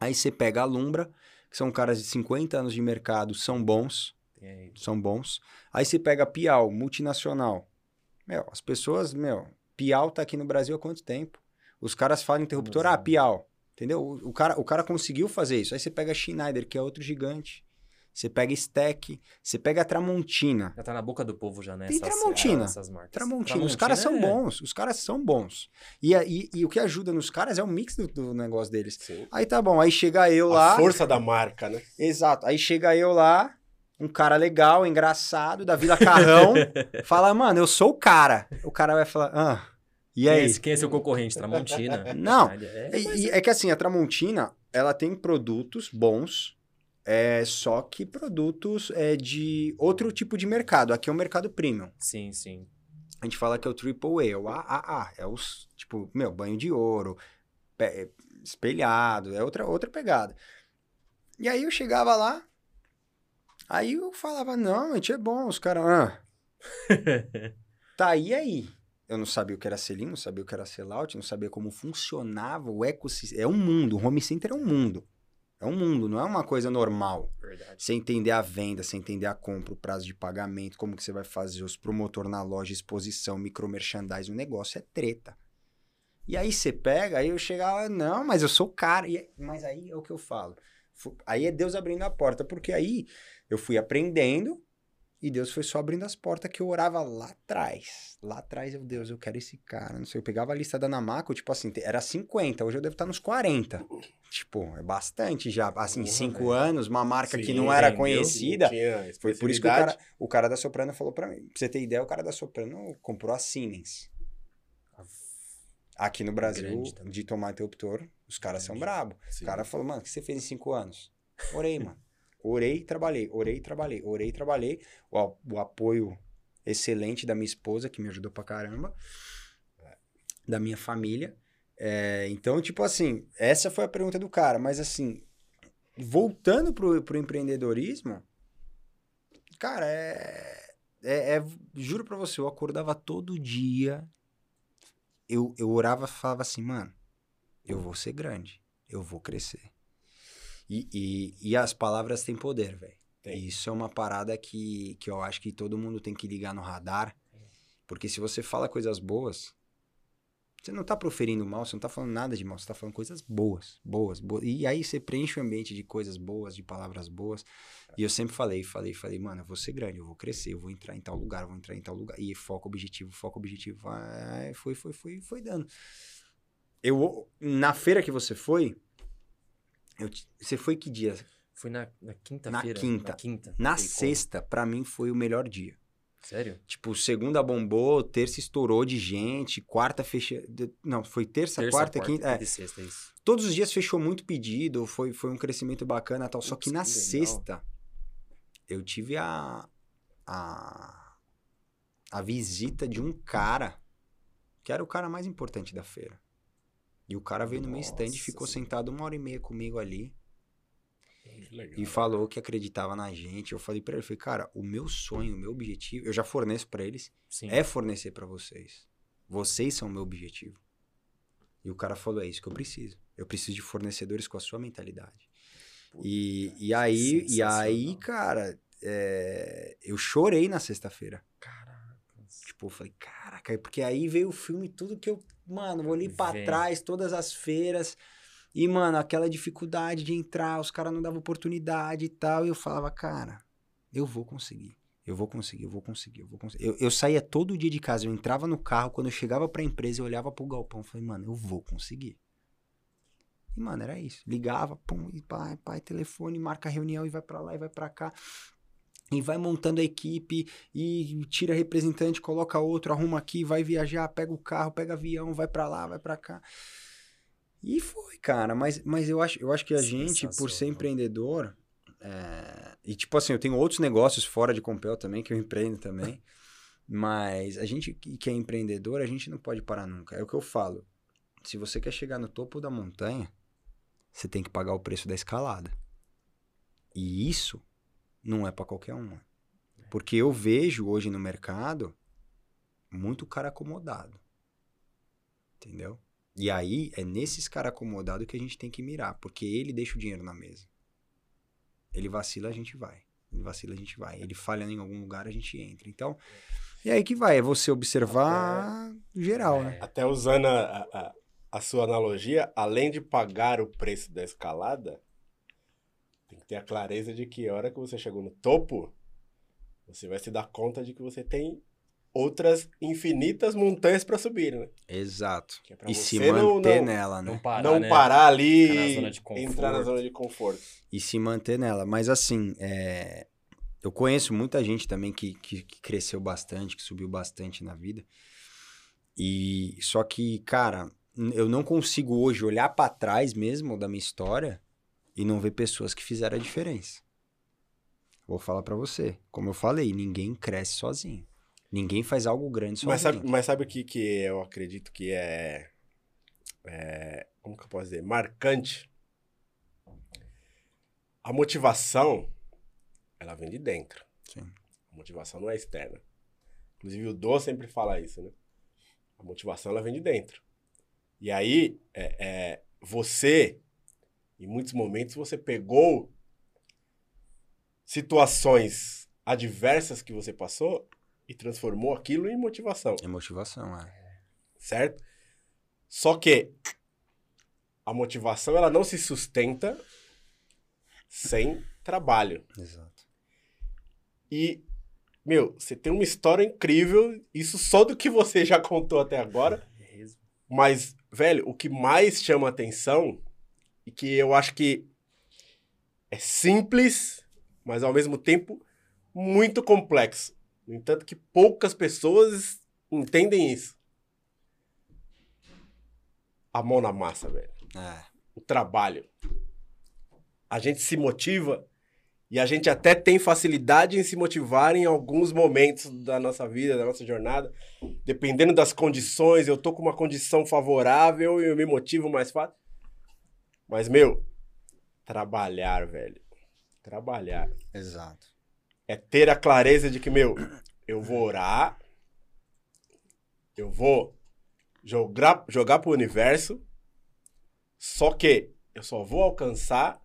Aí você pega a Lumbra, que são caras de 50 anos de mercado, são bons, Tem são bons. Aí você pega a Piau, multinacional. Meu, as pessoas, meu, Piau tá aqui no Brasil há quanto tempo? Os caras falam interruptor, ah, né? Piau. Entendeu? O, o cara, o cara conseguiu fazer isso. Aí você pega a Schneider, que é outro gigante. Você pega Stack, você pega a Tramontina. Já tá na boca do povo já, né? Tem essas- Tramontina. Essas marcas. Tramontina. Os caras são é- bons. Os caras são bons. E, a- e, e o que ajuda nos caras é o mix do, do negócio deles. Sim. Aí tá bom. Aí chega eu A lá. força da marca, né? Exato. Aí chega eu lá, um cara legal, engraçado, da Vila Carrão. fala, mano, eu sou o cara. O cara vai falar, ah, e é, aí? esse- quem é seu concorrente? Tramontina. Não. É, é que assim, a Tramontina, ela tem produtos bons, é, só que produtos é, de outro tipo de mercado. Aqui é o mercado premium. Sim, sim. A gente fala que é o Triple A, é o AAA. É os, tipo, meu, banho de ouro, pe- espelhado, é outra, outra pegada. E aí eu chegava lá, aí eu falava, não, a gente é bom, os caras, ah. tá, e aí? Eu não sabia o que era selim, não sabia o que era sellout, não sabia como funcionava o ecossistema. É um mundo, o home center é um mundo. É um mundo, não é uma coisa normal. Verdade. Você entender a venda, você entender a compra, o prazo de pagamento, como que você vai fazer os promotor na loja, exposição, micromerchandising, o negócio é treta. E aí você pega, aí eu chegava, não, mas eu sou cara. E, mas aí é o que eu falo. Aí é Deus abrindo a porta, porque aí eu fui aprendendo e Deus foi só abrindo as portas que eu orava lá atrás. Lá atrás, eu, Deus, eu quero esse cara. Não sei, eu pegava a lista da Namaco, tipo assim, era 50, hoje eu devo estar nos 40. Tipo, é bastante já. Assim, Porra, cinco velho. anos, uma marca que Sim, não era entendeu? conhecida. Não Foi por isso que o cara, o cara da Soprano falou pra mim. Pra você ter ideia, o cara da Soprano comprou a Siemens. Aqui no Brasil, Grande também. de tomate obtor, os caras são brabo. Sim. O cara falou, mano, o que você fez em cinco anos? Orei, mano. Orei e trabalhei, orei e trabalhei, orei e trabalhei. O, o apoio excelente da minha esposa, que me ajudou pra caramba. Da minha família. É, então, tipo assim, essa foi a pergunta do cara. Mas assim, voltando pro, pro empreendedorismo, cara, é, é, é- Juro pra você, eu acordava todo dia. Eu, eu orava e falava assim, mano, eu vou ser grande, eu vou crescer. E, e, e as palavras têm poder, velho. Isso é uma parada que, que eu acho que todo mundo tem que ligar no radar. Porque se você fala coisas boas, você não tá proferindo mal, você não tá falando nada de mal, você tá falando coisas boas, boas, boas. E aí você preenche o ambiente de coisas boas, de palavras boas. E eu sempre falei, falei, falei, mano, eu vou ser grande, eu vou crescer, eu vou entrar em tal lugar, eu vou entrar em tal lugar. E foco, objetivo, foco, objetivo. vai, Foi, foi, foi, foi dando. Eu, na feira que você foi, eu você foi que dia? Fui na, na quinta-feira. quinta. Na quinta. Na Sei como. sexta, pra mim, foi o melhor dia. Sério? Tipo, segunda bombou, terça estourou de gente, quarta fechou. Não, foi terça, Terça, quarta, quinta. É, e sexta, isso. todos os dias fechou muito pedido, foi, foi um crescimento bacana e tal. Só Putz, que na que sexta, eu tive a, a, a visita de um cara, que era o cara mais importante da feira. E o cara veio no meu stand e Nossa ficou sentado uma hora e meia comigo ali. Legal. E falou que acreditava na gente. Eu falei pra ele, falei, cara, o meu sonho, o meu objetivo, eu já forneço pra eles, Sim. é fornecer pra vocês. Vocês são o meu objetivo. E o cara falou, é isso que eu preciso. Eu preciso de fornecedores com a sua mentalidade. E, e aí, e aí, cara, é, eu chorei na sexta-feira. Tipo, eu falei, caraca, porque aí veio o filme, tudo que eu, mano, olhei pra Vem. trás, todas as feiras. E, mano, aquela dificuldade de entrar, os caras não davam oportunidade e tal. E eu falava, cara, eu vou conseguir. Eu vou conseguir, eu vou conseguir, eu vou conseguir. Eu, eu saía todo dia de casa, eu entrava no carro, quando eu chegava pra empresa, eu olhava pro galpão e falei, mano, eu vou conseguir. E, mano, era isso. Ligava, pum, e pai, pai, telefone, marca reunião e vai pra lá e vai pra cá. E vai montando a equipe e tira representante, coloca outro, arruma aqui, vai viajar, pega o carro, pega avião, vai pra lá, vai pra cá. E foi, cara. Mas, mas eu, acho, eu acho que a gente, por ser empreendedor, é, e tipo assim, eu tenho outros negócios fora de Compel também, que eu empreendo também. mas a gente que é empreendedor, a gente não pode parar nunca. É o que eu falo. Se você quer chegar no topo da montanha, você tem que pagar o preço da escalada. E isso não é pra qualquer um. Porque eu vejo hoje no mercado muito cara acomodado. Entendeu? E aí é nesses cara acomodado que a gente tem que mirar, porque ele deixa o dinheiro na mesa. Ele vacila, a gente vai. Ele vacila, a gente vai. Ele falha em algum lugar, a gente entra. Então, é aí que vai, é você observar geral, né? Até usando a, a, a sua analogia, além de pagar o preço da escalada, tem que ter a clareza de que a hora que você chegou no topo, você vai se dar conta de que você tem outras infinitas montanhas para subir, né? Exato. É E se manter não- nela, né? Não parar, não né? parar ali na e entrar na zona de conforto. e se manter nela. Mas assim, é, eu conheço muita gente também que, que, que cresceu bastante, que subiu bastante na vida. E só que, cara, eu não consigo hoje olhar pra trás mesmo da minha história e não ver pessoas que fizeram a diferença. Vou falar pra você, como eu falei, ninguém cresce sozinho. Ninguém faz algo grande sozinho. Mas sabe, mas sabe o que, que eu acredito que é, é. Como que eu posso dizer? Marcante. A motivação, ela vem de dentro. Sim. A motivação não é externa. Inclusive o Do sempre fala isso, né? A motivação, ela vem de dentro. E aí, é, é, você, em muitos momentos, você pegou situações adversas que você passou e transformou aquilo em motivação, É motivação, é. certo? Só que a motivação ela não se sustenta sem trabalho. Exato. E, meu, você tem uma história incrível, isso só do que você já contou até agora. Mas, velho, o que mais chama atenção e que eu acho que é simples, mas ao mesmo tempo muito complexo. No entanto, que poucas pessoas entendem isso. A mão na massa, velho. É. O trabalho. A gente se motiva e a gente até tem facilidade em se motivar em alguns momentos da nossa vida, da nossa jornada. Dependendo das condições, eu tô com uma condição favorável e eu me motivo mais fácil. Mas, meu, trabalhar, velho. Trabalhar. Exato. É ter a clareza de que, meu, eu vou orar, eu vou jogar, jogar pro universo, só que eu só vou alcançar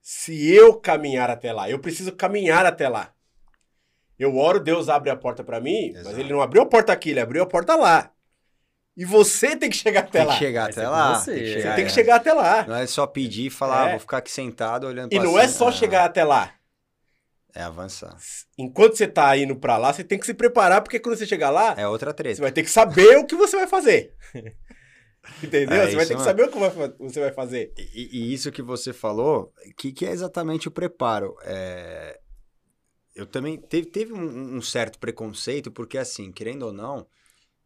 se eu caminhar até lá. Eu preciso caminhar até lá. Eu oro, Deus abre a porta pra mim, mas Exato. ele não abriu a porta aqui, ele abriu a porta lá. E você tem que chegar até Tem lá. que chegar até com lá. você. Tem que Você chegar, tem que é. chegar até lá. Não é só pedir e falar, ah, É. vou ficar aqui sentado olhando E pra não é cima. só chegar até lá. É avançar. Enquanto você tá indo pra lá, você tem que se preparar, porque quando você chegar lá, É outra Você treta. vai ter que saber o que você vai fazer. Entendeu? É, você vai ter que é- saber o que você vai fazer. E, e isso que você falou, que, que é exatamente o preparo. É, Eu também teve, teve um, um certo preconceito, porque assim, querendo ou não,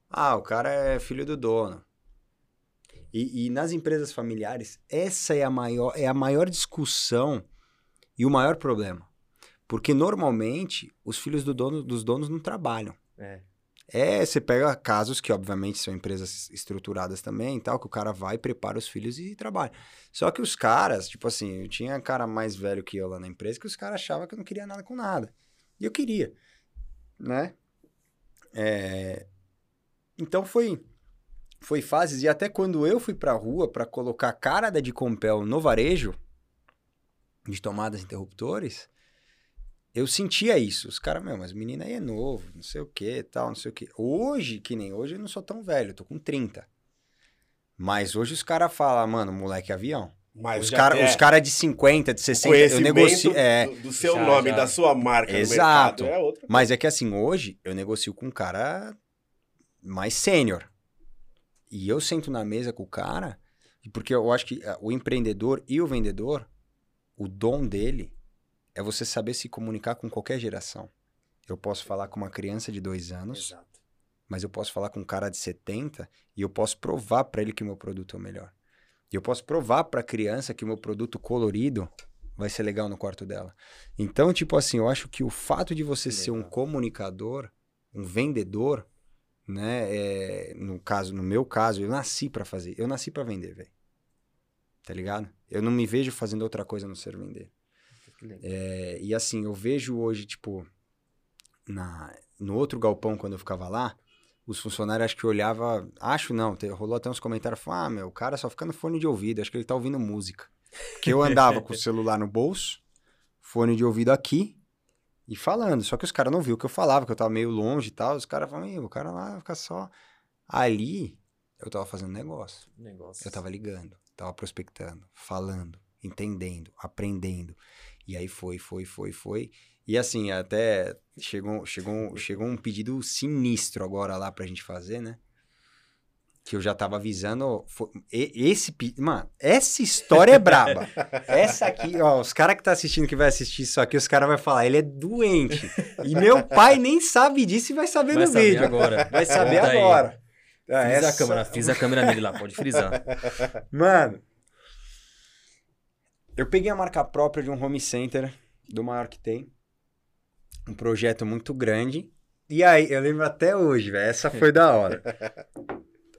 ah, o cara é filho do dono. E, e nas empresas familiares, essa é a maior, é a maior discussão e o maior problema. Porque normalmente os filhos do dono, dos donos não trabalham. É. É, você pega casos que, obviamente, são empresas estruturadas também e tal, que o cara vai, prepara os filhos e trabalha. Só que os caras, tipo assim, eu tinha cara mais velho que eu lá na empresa que os caras achavam que eu não queria nada com nada. E eu queria, né? É, Então foi foi fases, e até quando eu fui pra rua pra colocar a cara da de Compel no varejo, de tomadas interruptores, eu sentia isso. Os caras, meu, mas o menino aí é novo, não sei o que, tal, não sei o que. Hoje, que nem hoje, eu não sou tão velho, eu tô com 30. Mas hoje os caras falam, mano, moleque é avião. Mas Os caras é os cara de 50, de 60, eu negocio. É, do, do seu Já, nome, já. da sua marca Exato. no mercado. É mas é que assim, hoje eu negocio com um cara mais sênior. E eu sento na mesa com o cara, porque eu acho que ah, o empreendedor e o vendedor, o dom dele é você saber se comunicar com qualquer geração. Eu posso falar com uma criança de dois anos, Exato. mas eu posso falar com um cara de 70 e eu posso provar para ele que o meu produto é o melhor. E eu posso provar para a criança que o meu produto colorido vai ser legal no quarto dela. Então, tipo assim, eu acho que o fato de você ser um Legal. comunicador, um vendedor, né, é, no caso, no meu caso, eu nasci para fazer. Eu nasci para vender, velho. Tá ligado? Eu não me vejo fazendo outra coisa a não ser vender. Que. É, e assim, eu vejo hoje, tipo, na, no outro galpão, quando eu ficava lá, os funcionários acho que olhava, acho não, te- rolou até uns comentários, falaram, ah, meu, o cara só fica no fone de ouvido, acho que ele tá ouvindo música. Porque eu andava com o celular no bolso, fone de ouvido aqui, e falando, só que os caras não viu o que eu falava, que eu tava meio longe e tal, os caras falaram, "Ih, o cara lá fica só... Ali, eu tava fazendo negócio. Negócio. Eu tava ligando, tava prospectando, falando, entendendo, aprendendo. E aí foi, foi, foi, foi. E assim, até chegou, chegou, chegou um pedido sinistro agora lá pra gente fazer, né? Que eu já tava avisando. foi- esse Mano, essa história é braba. Essa aqui, ó, os caras que tá assistindo, que vai assistir isso aqui, os caras vão falar, ele é doente. E meu pai nem sabe disso e vai saber Vai no saber vídeo. agora. Vai saber Conta aí. agora. Ah, Fiz a essa- câmera, fiz a câmera nele lá, pode frisar. Mano, eu peguei a marca própria de um home center, do maior que tem. Um projeto muito grande. E aí, eu lembro até hoje, velho. Essa foi da hora.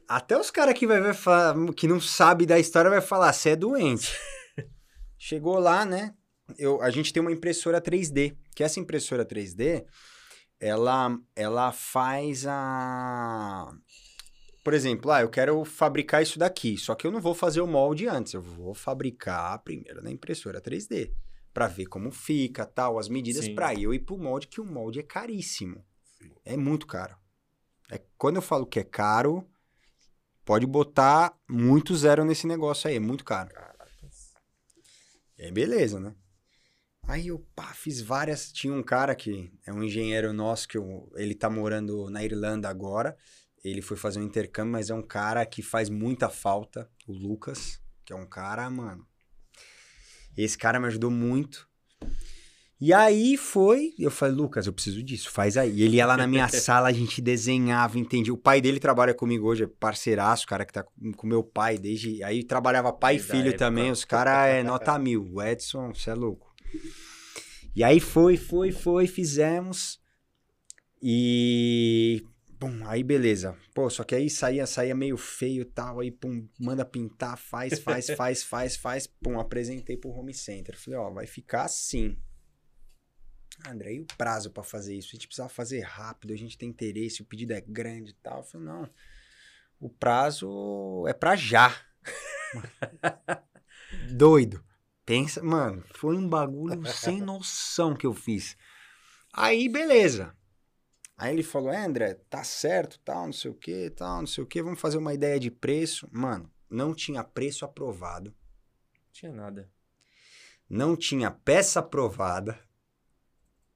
Até os caras que vai ver que não sabe da história vai falar, você é doente. Chegou lá, né? Eu, a gente tem uma impressora 3D, que essa impressora 3D, ela, ela faz a por exemplo, ah, eu quero fabricar isso daqui, só que eu não vou fazer o molde antes, eu vou fabricar primeiro na impressora 3D. Pra ver como fica, tal, as medidas pra eu ir pro molde, que o molde é caríssimo. Sim. É muito caro. É, quando eu falo que é caro, pode botar muito zero nesse negócio aí, é muito caro. E aí, beleza, né? Aí eu, pá, fiz várias. Tinha um cara que é um engenheiro nosso, que eu- ele tá morando na Irlanda agora. Ele foi fazer um intercâmbio, mas é um cara que faz muita falta, o Lucas, que é um cara, mano. Esse cara me ajudou muito. E aí foi, eu falei, Lucas, eu preciso disso, faz aí. Ele ia lá na minha sala, a gente desenhava, entendia. O pai dele trabalha comigo hoje, é parceiraço, cara que tá com meu pai desde. Aí trabalhava pai e filho época. também, os caras é nota mil. O Edson, você é louco. E aí foi, foi, foi, fizemos. E. Bom, aí beleza. Pô, só que aí saía, saía meio feio e tal. Aí, pum, manda pintar, faz, faz, faz, faz, faz. Pum, apresentei pro home center. Falei, ó, vai ficar assim. André, e o prazo pra fazer isso? A gente precisava fazer rápido, a gente tem interesse, o pedido é grande e tal. Eu falei, não. O prazo é pra já. Doido. Pensa, mano, foi um bagulho sem noção que eu fiz. Aí, beleza. Aí ele falou, é, André, tá certo, tal, não sei o que, tal, não sei o que, vamos fazer uma ideia de preço. Mano, não tinha preço aprovado, Não tinha nada. não tinha peça aprovada.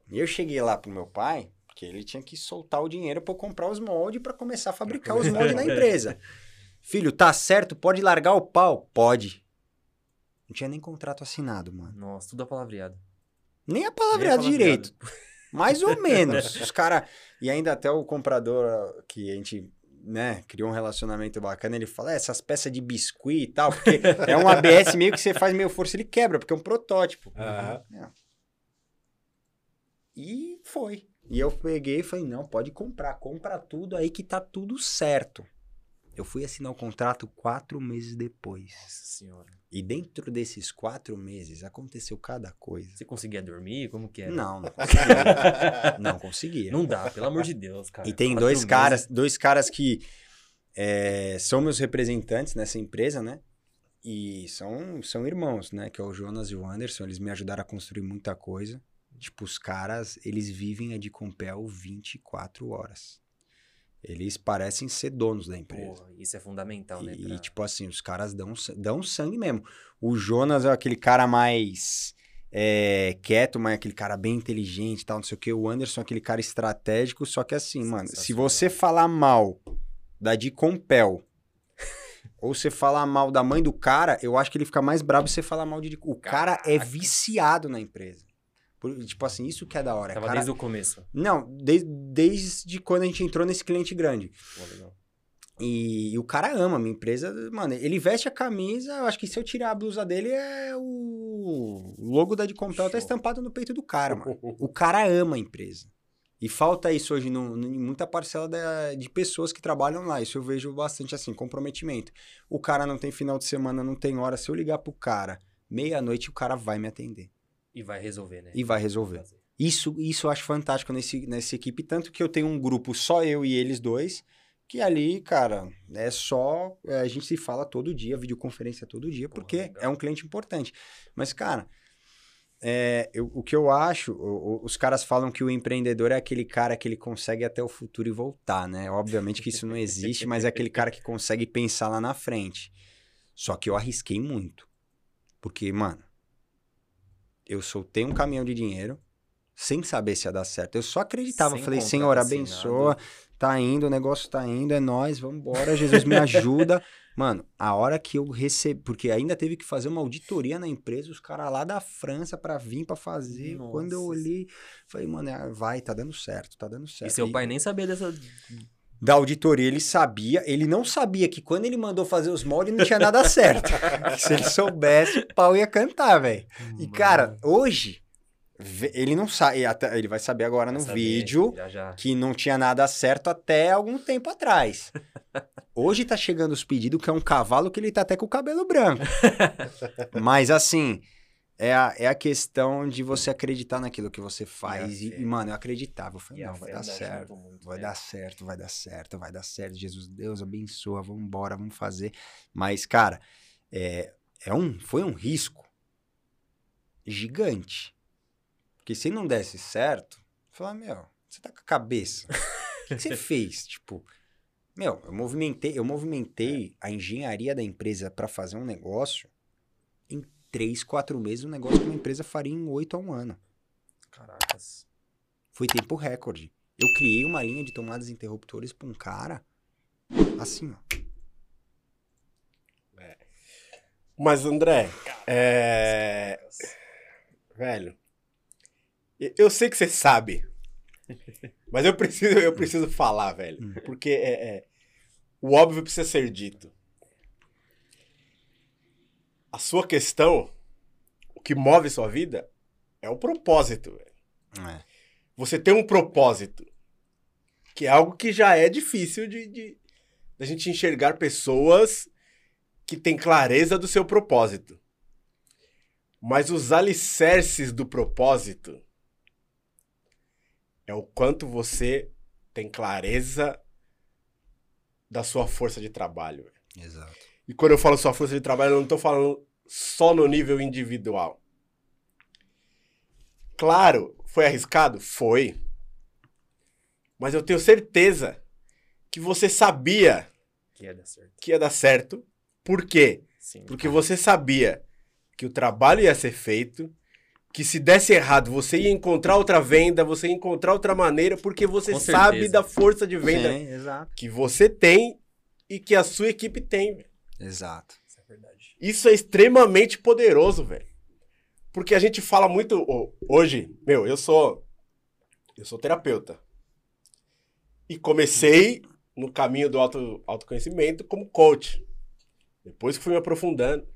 E eu cheguei lá pro meu pai, porque ele tinha que soltar o dinheiro pra eu comprar os moldes pra começar a fabricar os moldes na empresa. Filho, tá certo, pode largar o pau? Pode. Não tinha nem contrato assinado, mano. Nossa, tudo apalavreado. Nem a Nem apalavreado. direito. Mais ou menos. Os caras. E ainda até o comprador que a gente, né, criou um relacionamento bacana, ele fala: "É, essas peças de biscuit e tal, porque é um ABS meio que você faz meio força, ele quebra, porque é um protótipo. Aham. É. E foi. E eu peguei e falei: não, pode comprar, compra tudo aí que tá tudo certo. Eu fui assinar o contrato quatro meses depois. Nossa senhora. E dentro desses quatro meses aconteceu cada coisa. Você conseguia dormir? Como que era? Não, não conseguia. não conseguia. Não dá, pelo amor de Deus, cara. E tem Quatro dois meses. caras, dois caras que é, são meus representantes nessa empresa, né? E são, são irmãos, né? Que é o Jonas e o Anderson. Eles me ajudaram a construir muita coisa. Tipo, os caras, eles vivem a de Compel 24 horas. Eles parecem ser donos da empresa. Porra, isso é fundamental, né? E, pra- tipo assim, os caras dão, dão sangue mesmo. O Jonas é aquele cara mais é, quieto, mas é aquele cara bem inteligente e tal, não sei o que. O Anderson é aquele cara estratégico, só que assim, mano, se você falar mal da de Compel ou você falar mal da mãe do cara, eu acho que ele fica mais bravo se você falar mal de... O cara é viciado na empresa. Por- tipo assim, isso que é da hora. Tava cara... desde o começo. Não, de- desde quando a gente entrou nesse cliente grande. Pô, legal. E, e o cara ama a minha empresa. Mano, ele veste a camisa. Eu acho que se eu tirar a blusa dele, é o logo da de Compel tá estampado no peito do cara, mano. O cara ama a empresa. E falta isso hoje no, em muita parcela da- de pessoas que trabalham lá. Isso eu vejo bastante assim, comprometimento. O cara não tem final de semana, não tem hora. Se eu ligar pro cara, meia-noite, o cara vai me atender. E vai resolver, né? E vai resolver. Isso, isso eu acho fantástico nesse, nessa equipe, tanto que eu tenho um grupo só eu e eles dois, que ali, cara, é só. é, a gente se fala todo dia, videoconferência todo dia, Porra, porque legal. é um cliente importante. Mas, cara, é, eu- o que eu acho, o- o- os caras falam que o empreendedor é aquele cara que ele consegue até o futuro e voltar, né? Obviamente que isso não existe, mas é aquele cara que consegue pensar lá na frente. Só que eu arrisquei muito. Porque, mano, eu soltei um caminhão de dinheiro sem saber se ia dar certo. Eu só acreditava. Sem Falei, Senhor, abençoa. Tá indo, o negócio tá indo, é nóis, vambora, Jesus me ajuda. Mano, a hora que eu recebi. Porque ainda teve que fazer uma auditoria na empresa, os caras lá da França pra vir pra fazer. Quando eu Nossa. olhei, falei, mano, é, vai, tá dando certo, tá dando certo. E seu pai nem sabia dessa. Da auditoria, ele sabia, ele não sabia que quando ele mandou fazer os moldes não tinha nada certo. Se ele soubesse, o pau ia cantar, velho. E, cara, hoje, ele não sabe, ele vai saber agora no Vai saber, vídeo Já, já. que não tinha nada certo até algum tempo atrás. Hoje tá chegando os pedidos que é um cavalo que ele tá até com o cabelo branco. Mas assim, é a, é a questão de você acreditar naquilo que você faz. E, e, mano, eu acreditava. Eu falei, não, vai dar certo. muito, Vai né? dar certo, vai dar certo, vai dar certo. Jesus, Deus abençoa, vamos embora, vamos fazer. Mas, cara, é, é um, foi um risco. gigante. Porque se não desse certo, falar, meu, você tá com a cabeça. O que, que você fez? Tipo, meu, eu movimentei, eu movimentei a engenharia da empresa para fazer um negócio três, quatro meses, um negócio que uma empresa faria em oito a um ano. Caracas. Foi tempo recorde. Eu criei uma linha de tomadas interruptores pra um cara assim, ó. Mas, André, é. Velho. Eu sei que você sabe. Mas eu preciso, eu preciso falar, velho. Hum. Porque é, é, o óbvio precisa ser dito. A sua questão, o que move sua vida, é o propósito, velho. É. Você tem um propósito. Que é algo que já é difícil de, de da gente enxergar pessoas que têm clareza do seu propósito. Mas os alicerces do propósito é o quanto você tem clareza da sua força de trabalho. Exato. E quando eu falo sua força de trabalho, eu não tô falando só no nível individual. Claro, foi arriscado? Foi. Mas eu tenho certeza que você sabia Que ia dar certo. que ia dar certo. Por quê? Sim. Porque você sabia que o trabalho ia ser feito, que se desse errado, você ia encontrar outra venda, você ia encontrar outra maneira, porque você Com sabe certeza. da força de venda Sim, que você tem e que a sua equipe tem. Exato. Isso é extremamente poderoso, velho. Porque a gente fala muito hoje, meu, eu sou eu sou terapeuta. E comecei no caminho do auto, autoconhecimento como coach. Depois que fui me aprofundando.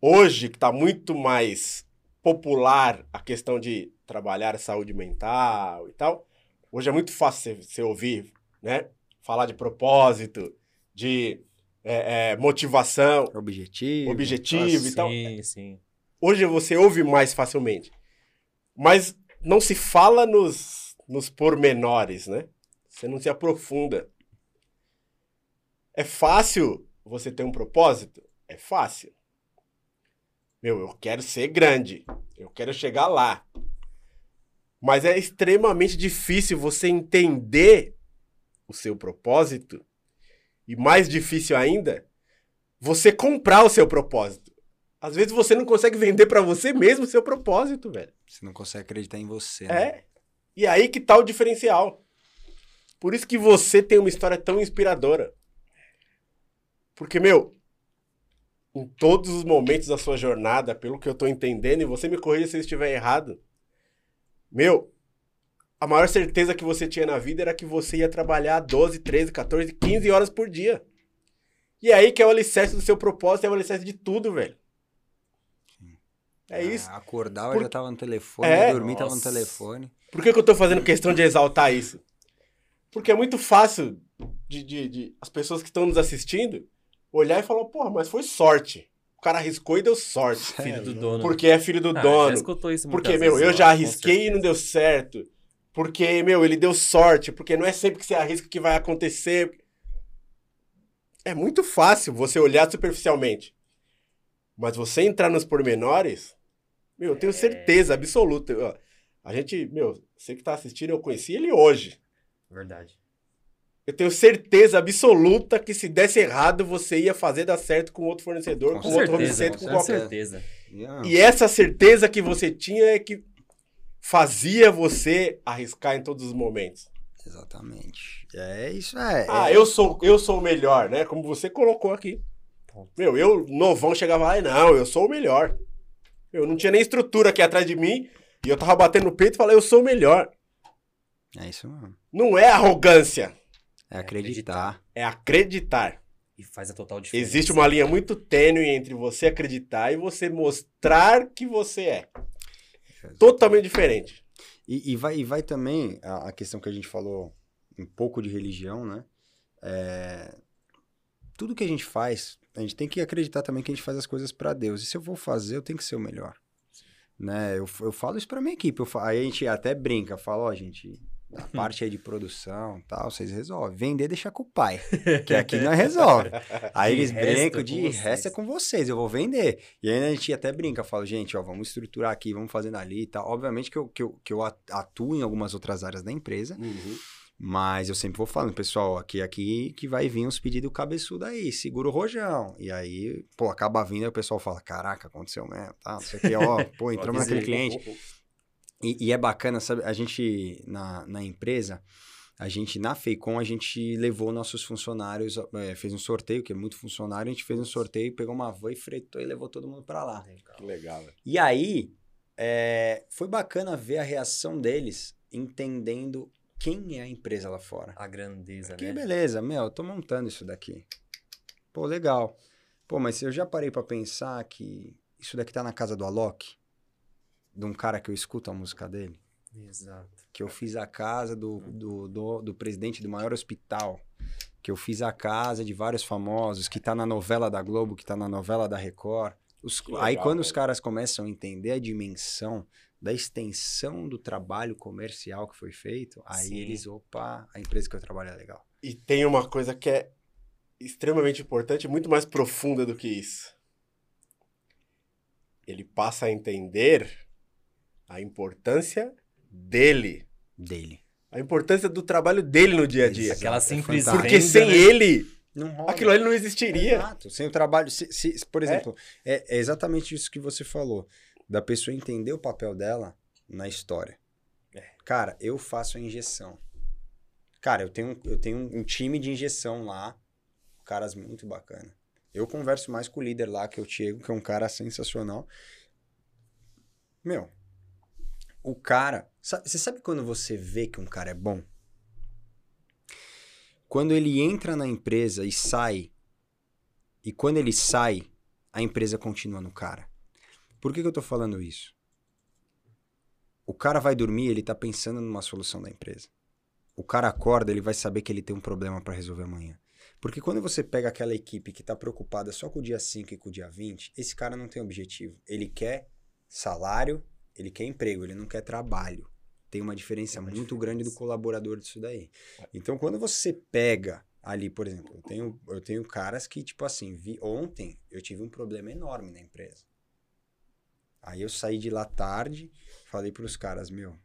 Hoje, que está muito mais popular a questão de trabalhar saúde mental e tal, hoje é muito fácil você ouvir, né? Falar de propósito, de é, é, motivação, Objetivo. objetivo e tal. Sim, sim. Hoje você ouve mais facilmente. Mas não se fala nos, nos pormenores, né? Você não se aprofunda. É fácil você ter um propósito? É fácil. Meu, eu quero ser grande. Eu quero chegar lá. Mas é extremamente difícil você entender o seu propósito. E mais difícil ainda, você comprar o seu propósito. Às vezes você não consegue vender pra você mesmo o seu propósito, velho. Você não consegue acreditar em você. né? É. E aí que tá o diferencial. Por isso que você tem uma história tão inspiradora. Porque, meu, em todos os momentos da sua jornada, pelo que eu tô entendendo, e você me corrija se eu estiver errado, meu, a maior certeza que você tinha na vida era que você ia trabalhar 12, 13, 14, 15 horas por dia. E aí que é o alicerce do seu propósito, é o alicerce de tudo, velho. É isso. Ah, Acordava, Por- já tava no telefone. É. Dormir, tava no telefone. Por que, que eu tô fazendo questão de exaltar isso? Porque é muito fácil de, de- de- as pessoas que estão nos assistindo olhar e falar, porra, mas foi sorte. O cara arriscou e deu sorte. Filho do dono. Porque é filho do Ah, Já dono. escutou isso Porque, meu, vezes, eu já arrisquei e não deu certo. Porque, meu, ele deu sorte. Porque não é sempre que você arrisca que vai acontecer. É muito fácil você olhar superficialmente. Mas você entrar nos pormenores, meu, eu tenho certeza absoluta. A gente, meu, você que tá assistindo, eu conheci ele hoje. Verdade. Eu tenho certeza absoluta que se desse errado, você ia fazer dar certo com outro fornecedor, Com com, outro certeza, center, com com qualquer certeza. E essa certeza que você tinha é que fazia você arriscar em todos os momentos. Exatamente. É isso, é. Ah, é- eu sou, eu sou o melhor, né? Como você colocou aqui. Ponto. Meu, eu, novão, chegava lá e não, eu sou o melhor. Eu não tinha nem estrutura aqui atrás de mim e eu tava batendo no peito e falei, eu sou o melhor. É isso mesmo. Não é arrogância, É acreditar. é acreditar. E faz a total diferença. Existe uma linha muito tênue entre você acreditar e você mostrar que você é. Totalmente diferente. E, e vai, e vai também a, a questão que a gente falou um pouco de religião, né? É, tudo que a gente faz, a gente tem que acreditar também que a gente faz as coisas pra Deus. E se eu vou fazer, eu tenho que ser o melhor. Né? Eu, eu falo isso pra minha equipe. Eu aí a gente até brinca, fala, ó, gente, A parte aí de produção tal, vocês resolvem. Vender, deixa com o pai. Que aqui nós resolve. Aí eles brincam de resto é com vocês, eu vou vender. E aí a gente até brinca, fala, gente, ó, vamos estruturar aqui, vamos fazendo ali e tal. Obviamente que eu, que, eu, que eu atuo em algumas outras áreas da empresa, Uhum. mas eu sempre vou falando, pessoal, aqui, aqui que vai vir uns pedidos cabeçudo aí, segura o rojão. E aí, pô, acaba vindo, aí o pessoal fala, caraca, aconteceu mesmo, tá? Não sei o que, ó, pô, entramos naquele cliente. E, e é bacana, sabe? A gente, na, na empresa, a gente, na Feicom, a gente levou nossos funcionários, é, fez um sorteio, que é muito funcionário, a gente fez um sorteio, pegou uma van e fretou e levou todo mundo pra lá. Legal. Que legal. E aí, é, foi bacana ver a reação deles, entendendo quem é a empresa lá fora. A grandeza, Que né? beleza, meu, eu tô montando isso daqui. Pô, legal. Pô, mas eu já parei pra pensar que isso daqui tá na casa do Alok, de um cara que eu escuto a música dele Exato. que eu fiz a casa do, do, do, do presidente do maior hospital, que eu fiz a casa de vários famosos, que tá na novela da Globo, que tá na novela da Record. Os- Que aí legal, quando os velho. caras começam a entender a dimensão da extensão do trabalho comercial que foi feito, aí Sim. eles, opa, a empresa que eu trabalho é legal. E tem uma coisa que é extremamente importante, muito mais profunda do que isso. Ele passa a entender a importância dele, Dele. a importância do trabalho dele no dia a dia. Exato, Aquela é simples fantástico. Porque sem né? ele, Não rola. aquilo ali não existiria. Exato. Sem o trabalho. se- se- por exemplo, é. é exatamente isso que você falou. Da pessoa entender o papel dela na história. É. Cara, eu faço a injeção. Cara, eu tenho, eu tenho um time de injeção lá. Caras muito bacana. Eu converso mais com o líder lá, que é o Diego, que é um cara sensacional. Meu, o cara. Você sabe quando você vê que um cara é bom? Quando ele entra na empresa e sai, e quando ele sai, a empresa continua no cara. Por que, que eu tô falando isso? O cara vai dormir, ele tá pensando numa solução da empresa. O cara acorda, ele vai saber que ele tem um problema para resolver amanhã. Porque quando você pega aquela equipe que tá preocupada só com o dia 5 e com o dia 20, esse cara não tem objetivo. Ele quer salário, ele quer emprego, ele não quer trabalho. Tem uma diferença Tem uma muito grande do diferença. colaborador disso daí. Então, quando você pega ali, por exemplo, eu tenho, eu tenho caras que, tipo assim, vi, ontem eu tive um problema enorme na empresa. Aí eu saí de lá tarde, falei pros caras, meu,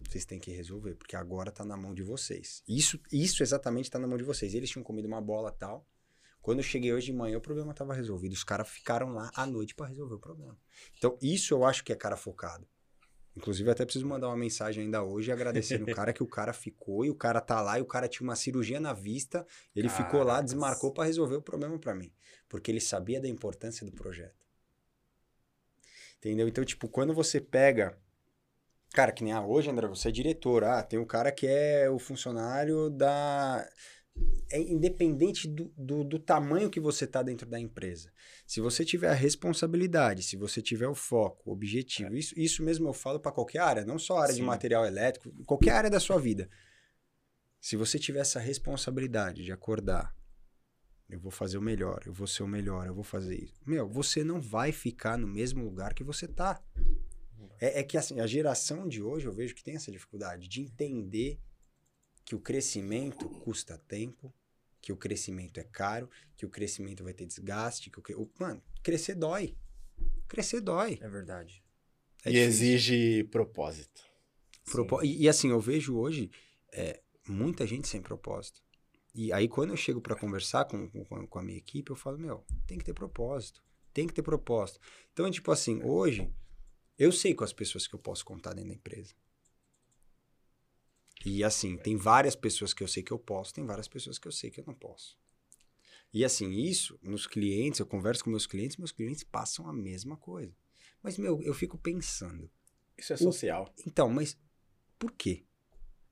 vocês têm que resolver, porque agora tá na mão de vocês. Isso, isso exatamente tá na mão de vocês. Eles tinham comido uma bola tal. Quando eu cheguei hoje de manhã, o problema tava resolvido. Os caras ficaram lá à noite para resolver o problema. Então, isso eu acho que é cara focado. Inclusive, até preciso mandar uma mensagem ainda hoje agradecendo o cara que o cara ficou e o cara tá lá e o cara tinha uma cirurgia na vista. Ele ficou lá, desmarcou para resolver o problema para mim. Porque ele sabia da importância do projeto. Entendeu? Então, tipo, quando você pega. Cara, que nem ah, hoje, André, você é diretor. Ah, tem um cara que é o funcionário da. É independente do, do, do tamanho que você tá dentro da empresa. Se você tiver a responsabilidade, se você tiver o foco, o objetivo, isso, isso mesmo eu falo para qualquer área, não só a área de Sim. material elétrico, qualquer área da sua vida. Se você tiver essa responsabilidade de acordar, eu vou fazer o melhor, eu vou ser o melhor, eu vou fazer isso. Meu, você não vai ficar no mesmo lugar que você tá. É, é que assim, a geração de hoje eu vejo que tem essa dificuldade de entender que o crescimento custa tempo, que o crescimento é caro, que o crescimento vai ter desgaste, que o, cre- o- mano, crescer dói. Crescer dói. É verdade. É e difícil. exige propósito. Propo- E, e assim, eu vejo hoje é, muita gente sem propósito. E aí, quando eu chego para conversar com, com, com a minha equipe, eu falo, meu, tem que ter propósito. Tem que ter propósito. Então, tipo assim, hoje, eu sei com as pessoas que eu posso contar dentro da empresa. E assim, tem várias pessoas que eu sei que eu posso, tem várias pessoas que eu sei que eu não posso. E assim, isso, nos clientes, eu converso com meus clientes, meus clientes passam a mesma coisa. Mas, meu, eu fico pensando, Isso é social. então, mas por quê?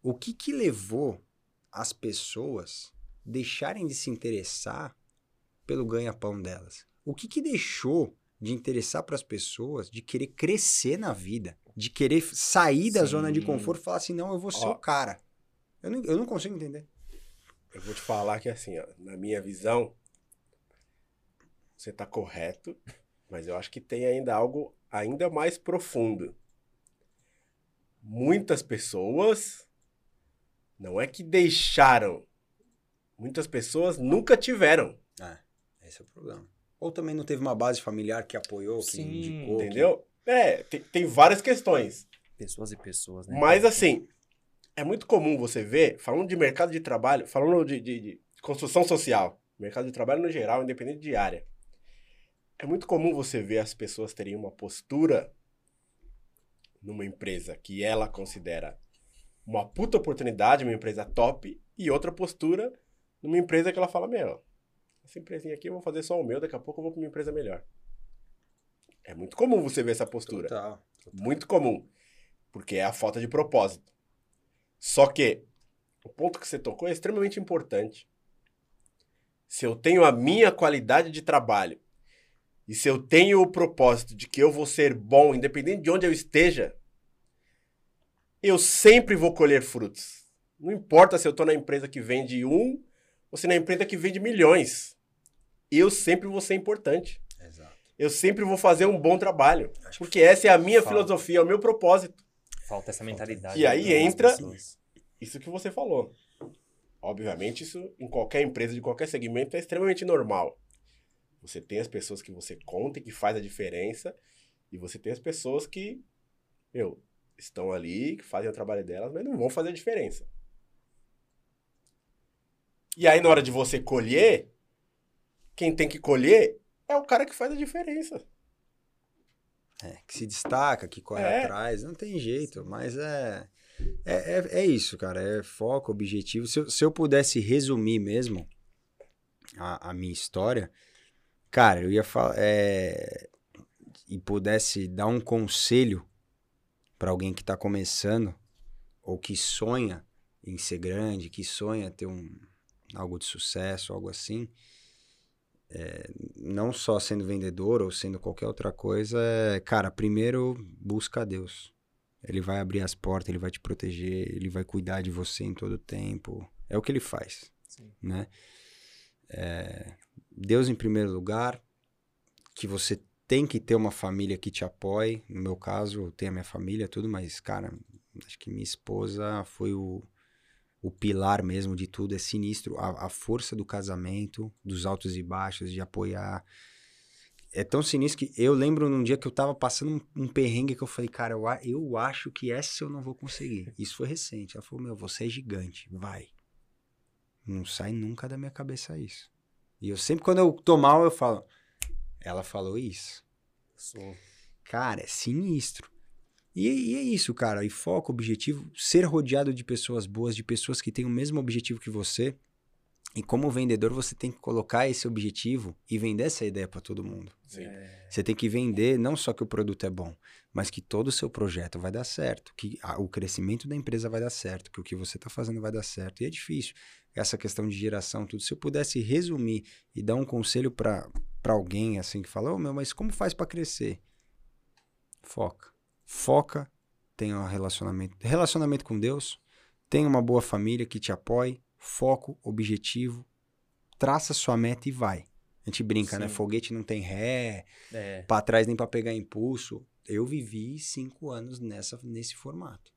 O que que levou as pessoas deixarem de se interessar pelo ganha-pão delas? O que que deixou de interessar para as pessoas de querer crescer na vida, de querer sair da Sim. zona de conforto e falar assim, não, eu vou ser Ó. o cara. Eu não, eu não consigo entender. Eu vou te falar que assim, ó, na minha visão, você tá correto, mas eu acho que tem ainda algo ainda mais profundo. Muitas pessoas Não é que deixaram. Muitas pessoas nunca tiveram. Esse é o problema. Ou também não teve uma base familiar que apoiou, que Sim, indicou. que- Entendeu? É, tem, tem várias questões. Pessoas e pessoas, né? Mas assim, é muito comum você ver, falando de mercado de trabalho, falando de, de- de construção social, mercado de trabalho no geral, independente de área. É muito comum você ver as pessoas terem uma postura numa empresa que ela considera uma puta oportunidade, uma empresa top, e outra postura numa empresa que ela fala, meu, essa empresinha aqui eu vou fazer só o meu, daqui a pouco eu vou para uma empresa melhor. É muito comum você ver essa postura. Total. total. Muito comum. Porque é a falta de propósito. Só que o ponto que você tocou é extremamente importante. Se eu tenho a minha qualidade de trabalho e se eu tenho o propósito de que eu vou ser bom, independente de onde eu esteja, eu sempre vou colher frutos. Não importa se eu estou na empresa que vende um ou se na empresa que vende milhões. Eu sempre vou ser importante. Eu sempre vou fazer um bom trabalho. Acho que Porque essa é a minha Falta. filosofia, é o meu propósito. Falta essa mentalidade. E aí entra- pessoas. Isso que você falou. Obviamente, isso em qualquer empresa, de qualquer segmento, é extremamente normal. Você tem as pessoas que você conta e que faz a diferença, e você tem as pessoas que, meu, estão ali, que fazem o trabalho delas, mas não vão fazer a diferença. E aí, na hora de você colher, quem tem que colher é o cara que faz a diferença. É, que se destaca, que corre É. atrás, não tem jeito, mas é, é, é, é isso, cara, é foco, objetivo. Se eu, se eu pudesse resumir mesmo a, a minha história, cara, eu ia falar, é, e pudesse dar um conselho para alguém que tá começando, ou que sonha em ser grande, que sonha ter um, algo de sucesso, algo assim, não só sendo vendedor ou sendo qualquer outra coisa, é, cara, primeiro busca a Deus. Ele vai abrir as portas, ele vai te proteger, ele vai cuidar de você em todo o tempo. É o que ele faz, Sim. né? É, Deus em primeiro lugar, que você tem que ter uma família que te apoie. No meu caso, eu tenho a minha família, tudo, mas, cara, acho que minha esposa foi o, o pilar mesmo de tudo, é sinistro. A, a força do casamento, dos altos e baixos, de apoiar. É tão sinistro que eu lembro num dia que eu tava passando um, um perrengue que eu falei, cara, eu, eu acho que essa eu não vou conseguir. Isso foi recente. Ela falou, meu, você é gigante, vai. Não sai nunca da minha cabeça isso. E eu sempre, quando eu tô mal, eu falo, ela falou isso. Sou. Cara, é sinistro. E, e é isso, cara. E foco, objetivo, ser rodeado de pessoas boas, de pessoas que têm o mesmo objetivo que você. E como vendedor, você tem que colocar esse objetivo e vender essa ideia para todo mundo. Sim. É, Você tem que vender não só que o produto é bom, mas que todo o seu projeto vai dar certo, que a- o crescimento da empresa vai dar certo, que o que você está fazendo vai dar certo. E é difícil. Essa questão de geração, tudo. Se eu pudesse resumir e dar um conselho para alguém assim que fala, ô meu, mas como faz para crescer? Foca. Foca, tenha um relacionamento, relacionamento com Deus, tenha uma boa família que te apoie, foco, objetivo, traça sua meta e vai. A gente brinca, né? Sim. Foguete não tem ré, é, Pra trás nem pra pegar impulso. Eu vivi cinco anos nessa, nesse formato.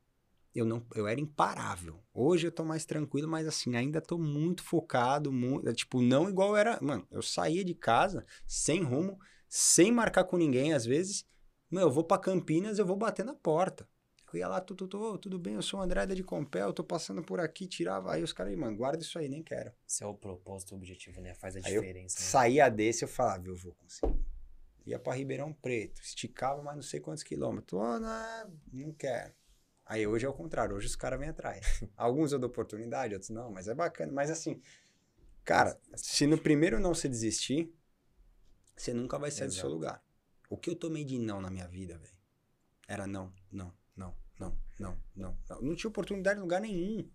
Eu não, eu era imparável. Hoje eu tô mais tranquilo, mas assim, ainda tô muito focado, muito, tipo, não igual era. Mano, eu saía de casa sem rumo, sem marcar com ninguém às vezes. Meu, eu vou pra Campinas, eu vou bater na porta. Eu ia lá, tu, tu, tu, ô, tudo bem, eu sou o André da de Compel, tô passando por aqui, tirava. Aí os caras, mano, guarda isso aí, nem quero. esse é o propósito, o objetivo, né? Faz a Aí eu diferença. né? Saía desse, eu falava, eu vou conseguir. Ia pra Ribeirão Preto, esticava mais não sei quantos quilômetros. Oh, não, não quero. Aí hoje é o contrário, hoje os caras vêm atrás. Alguns eu dou oportunidade, outros não, mas é bacana. Mas assim, cara, se no primeiro não se desistir, você nunca vai sair do seu Exato. lugar. O que eu tomei de não na minha vida, velho, era não, não, não, não, não, não, não. Não tinha oportunidade em lugar nenhum.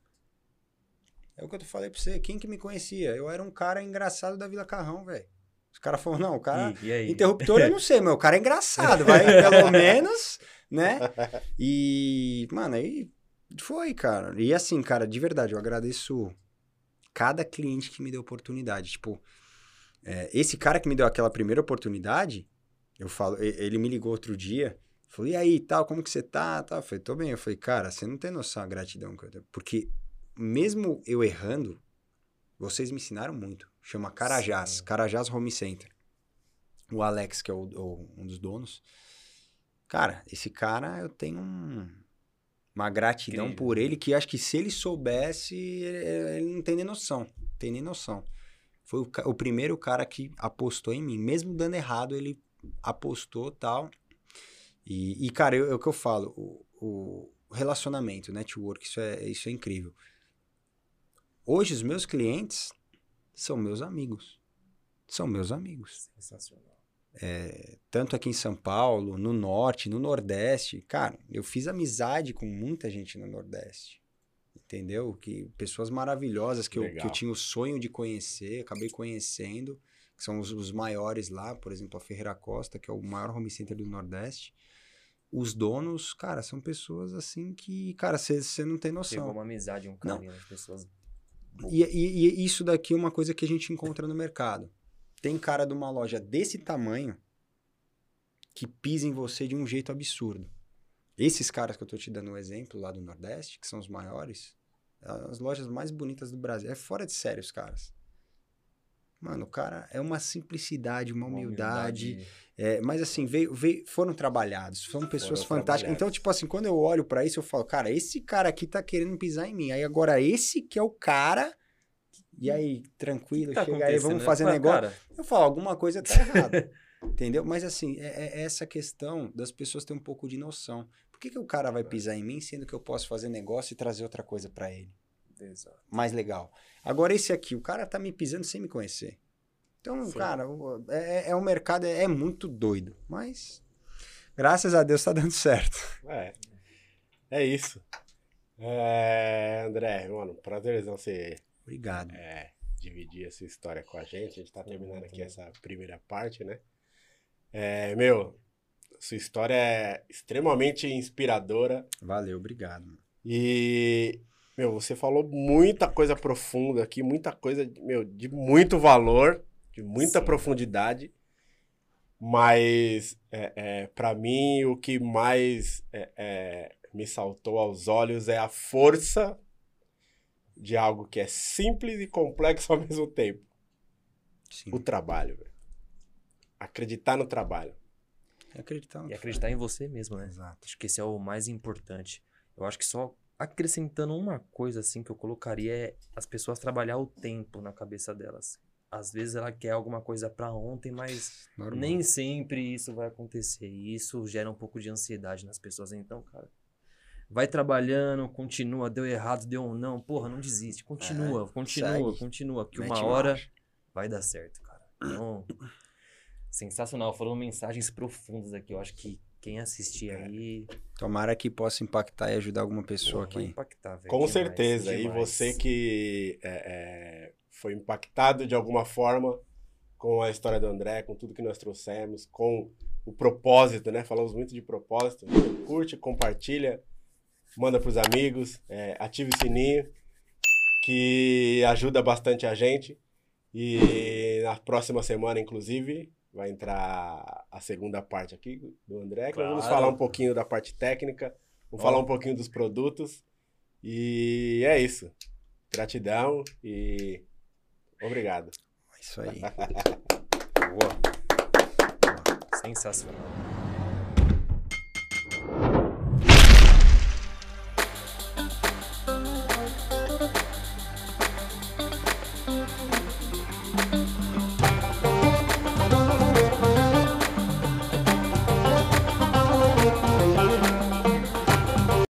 É o que eu falei pra você. Quem que me conhecia? Eu era um cara engraçado da Vila Carrão, velho. Os caras falaram, não, o cara. E, e? Interruptor eu não sei, mas o cara é engraçado, vai pelo menos, né? E, mano, aí foi, cara. E assim, cara, de verdade, eu agradeço cada cliente que me deu oportunidade. Tipo, é, esse cara que me deu aquela primeira oportunidade, eu falo, ele me ligou outro dia, falou, e aí, tal, como que você tá? Tal. Eu falei, tô bem. Eu falei, cara, você não tem noção da gratidão que eu tenho. Porque mesmo eu errando, vocês me ensinaram muito. Chama Carajás, Sim. Carajás Home Center. O Alex, que é o- o- um dos donos. Cara, esse cara, eu tenho um- uma gratidão Incrível. por ele, que acho que se ele soubesse, ele, ele não tem nem noção. Tem nem noção. Foi o, o primeiro cara que apostou em mim. Mesmo dando errado, ele apostou tal. E, e, cara, eu- é o que eu falo. O, o relacionamento, network, isso é, isso é incrível. Hoje, os meus clientes são meus amigos. São meus amigos. Sensacional. Tanto aqui em São Paulo, no Norte, no Nordeste. Cara, eu fiz amizade com muita gente no Nordeste. Entendeu? Que, pessoas maravilhosas que eu, que eu tinha o sonho de conhecer, acabei conhecendo, que são os, os maiores lá, por exemplo, a Ferreira Costa, que é o maior home center do Nordeste. Os donos, cara, são pessoas assim que, cara, você não tem noção. Pegou uma amizade, um carinho das pessoas. boas. E, e- e isso daqui é uma coisa que a gente encontra no mercado. Tem cara de uma loja desse tamanho que pisa em você de um jeito absurdo. Esses caras que eu tô te dando um exemplo lá do Nordeste, que são os maiores, as lojas mais bonitas do Brasil. É fora de sério os caras. Mano, o cara é uma simplicidade, uma Uma humildade. É, mas assim, veio, veio- foram trabalhados, são pessoas Foram fantásticas. Então, tipo assim, quando eu olho pra isso, eu falo, cara, esse cara aqui tá querendo pisar em mim. Aí agora esse que é o cara. E aí, tranquilo, que tá chega aí, vamos fazer Fala, negócio. cara, Eu falo, alguma coisa tá errada. entendeu? Mas assim, é, é essa questão das pessoas terem um pouco de noção. Por que, que o cara vai pisar em mim, sendo que eu posso fazer negócio e trazer outra coisa pra ele? Exato. mais legal. Agora, esse aqui, o cara tá me pisando sem me conhecer. Então, Sim. cara, o- é, é um mercado, é, é muito doido. Mas, graças a Deus, tá dando certo. É. É isso. É, André, mano, prazerzão você Obrigado. é, dividir essa história com a gente. A gente tá terminando aqui essa primeira parte, né? É, meu, sua história é extremamente inspiradora. Valeu, obrigado. E, meu, você falou muita coisa profunda aqui, muita coisa, meu, de muito valor, de muita Sim. profundidade. Mas, é, é, para mim, o que mais é, é, me saltou aos olhos é a força de algo que é simples e complexo ao mesmo tempo. Sim. O trabalho. Acreditar no trabalho. Acreditar. E acreditar em você mesmo, né? Exato. Acho que esse é o mais importante. Eu acho que só acrescentando uma coisa assim que eu colocaria é as pessoas trabalhar o tempo na cabeça delas. Às vezes ela quer alguma coisa pra ontem, mas Normal. nem sempre isso vai acontecer. E isso gera um pouco de ansiedade nas pessoas. Então, cara, vai trabalhando, continua, deu errado, deu um não, porra, não desiste, continua, continua, É, segue. continua, que Mete uma hora marcha. vai dar certo, cara. Então, sensacional. Foram mensagens profundas aqui. Eu acho que quem assistir aí Tomara que possa impactar e ajudar alguma pessoa Pô, vai aqui. impactar, velho. Com demais, certeza. E demais. você que é, é, foi impactado de alguma forma com a história do André, com tudo que nós trouxemos, com o propósito, né? Falamos muito de propósito. Curte, compartilha, manda pros amigos, é, ative o sininho, que ajuda bastante a gente. E na próxima semana, inclusive, vai entrar a segunda parte aqui do André, que nós vamos Claro. falar um pouquinho da parte técnica, vamos falar um pouquinho dos produtos. E é isso. Gratidão e obrigado. É isso aí. Boa. Sensacional.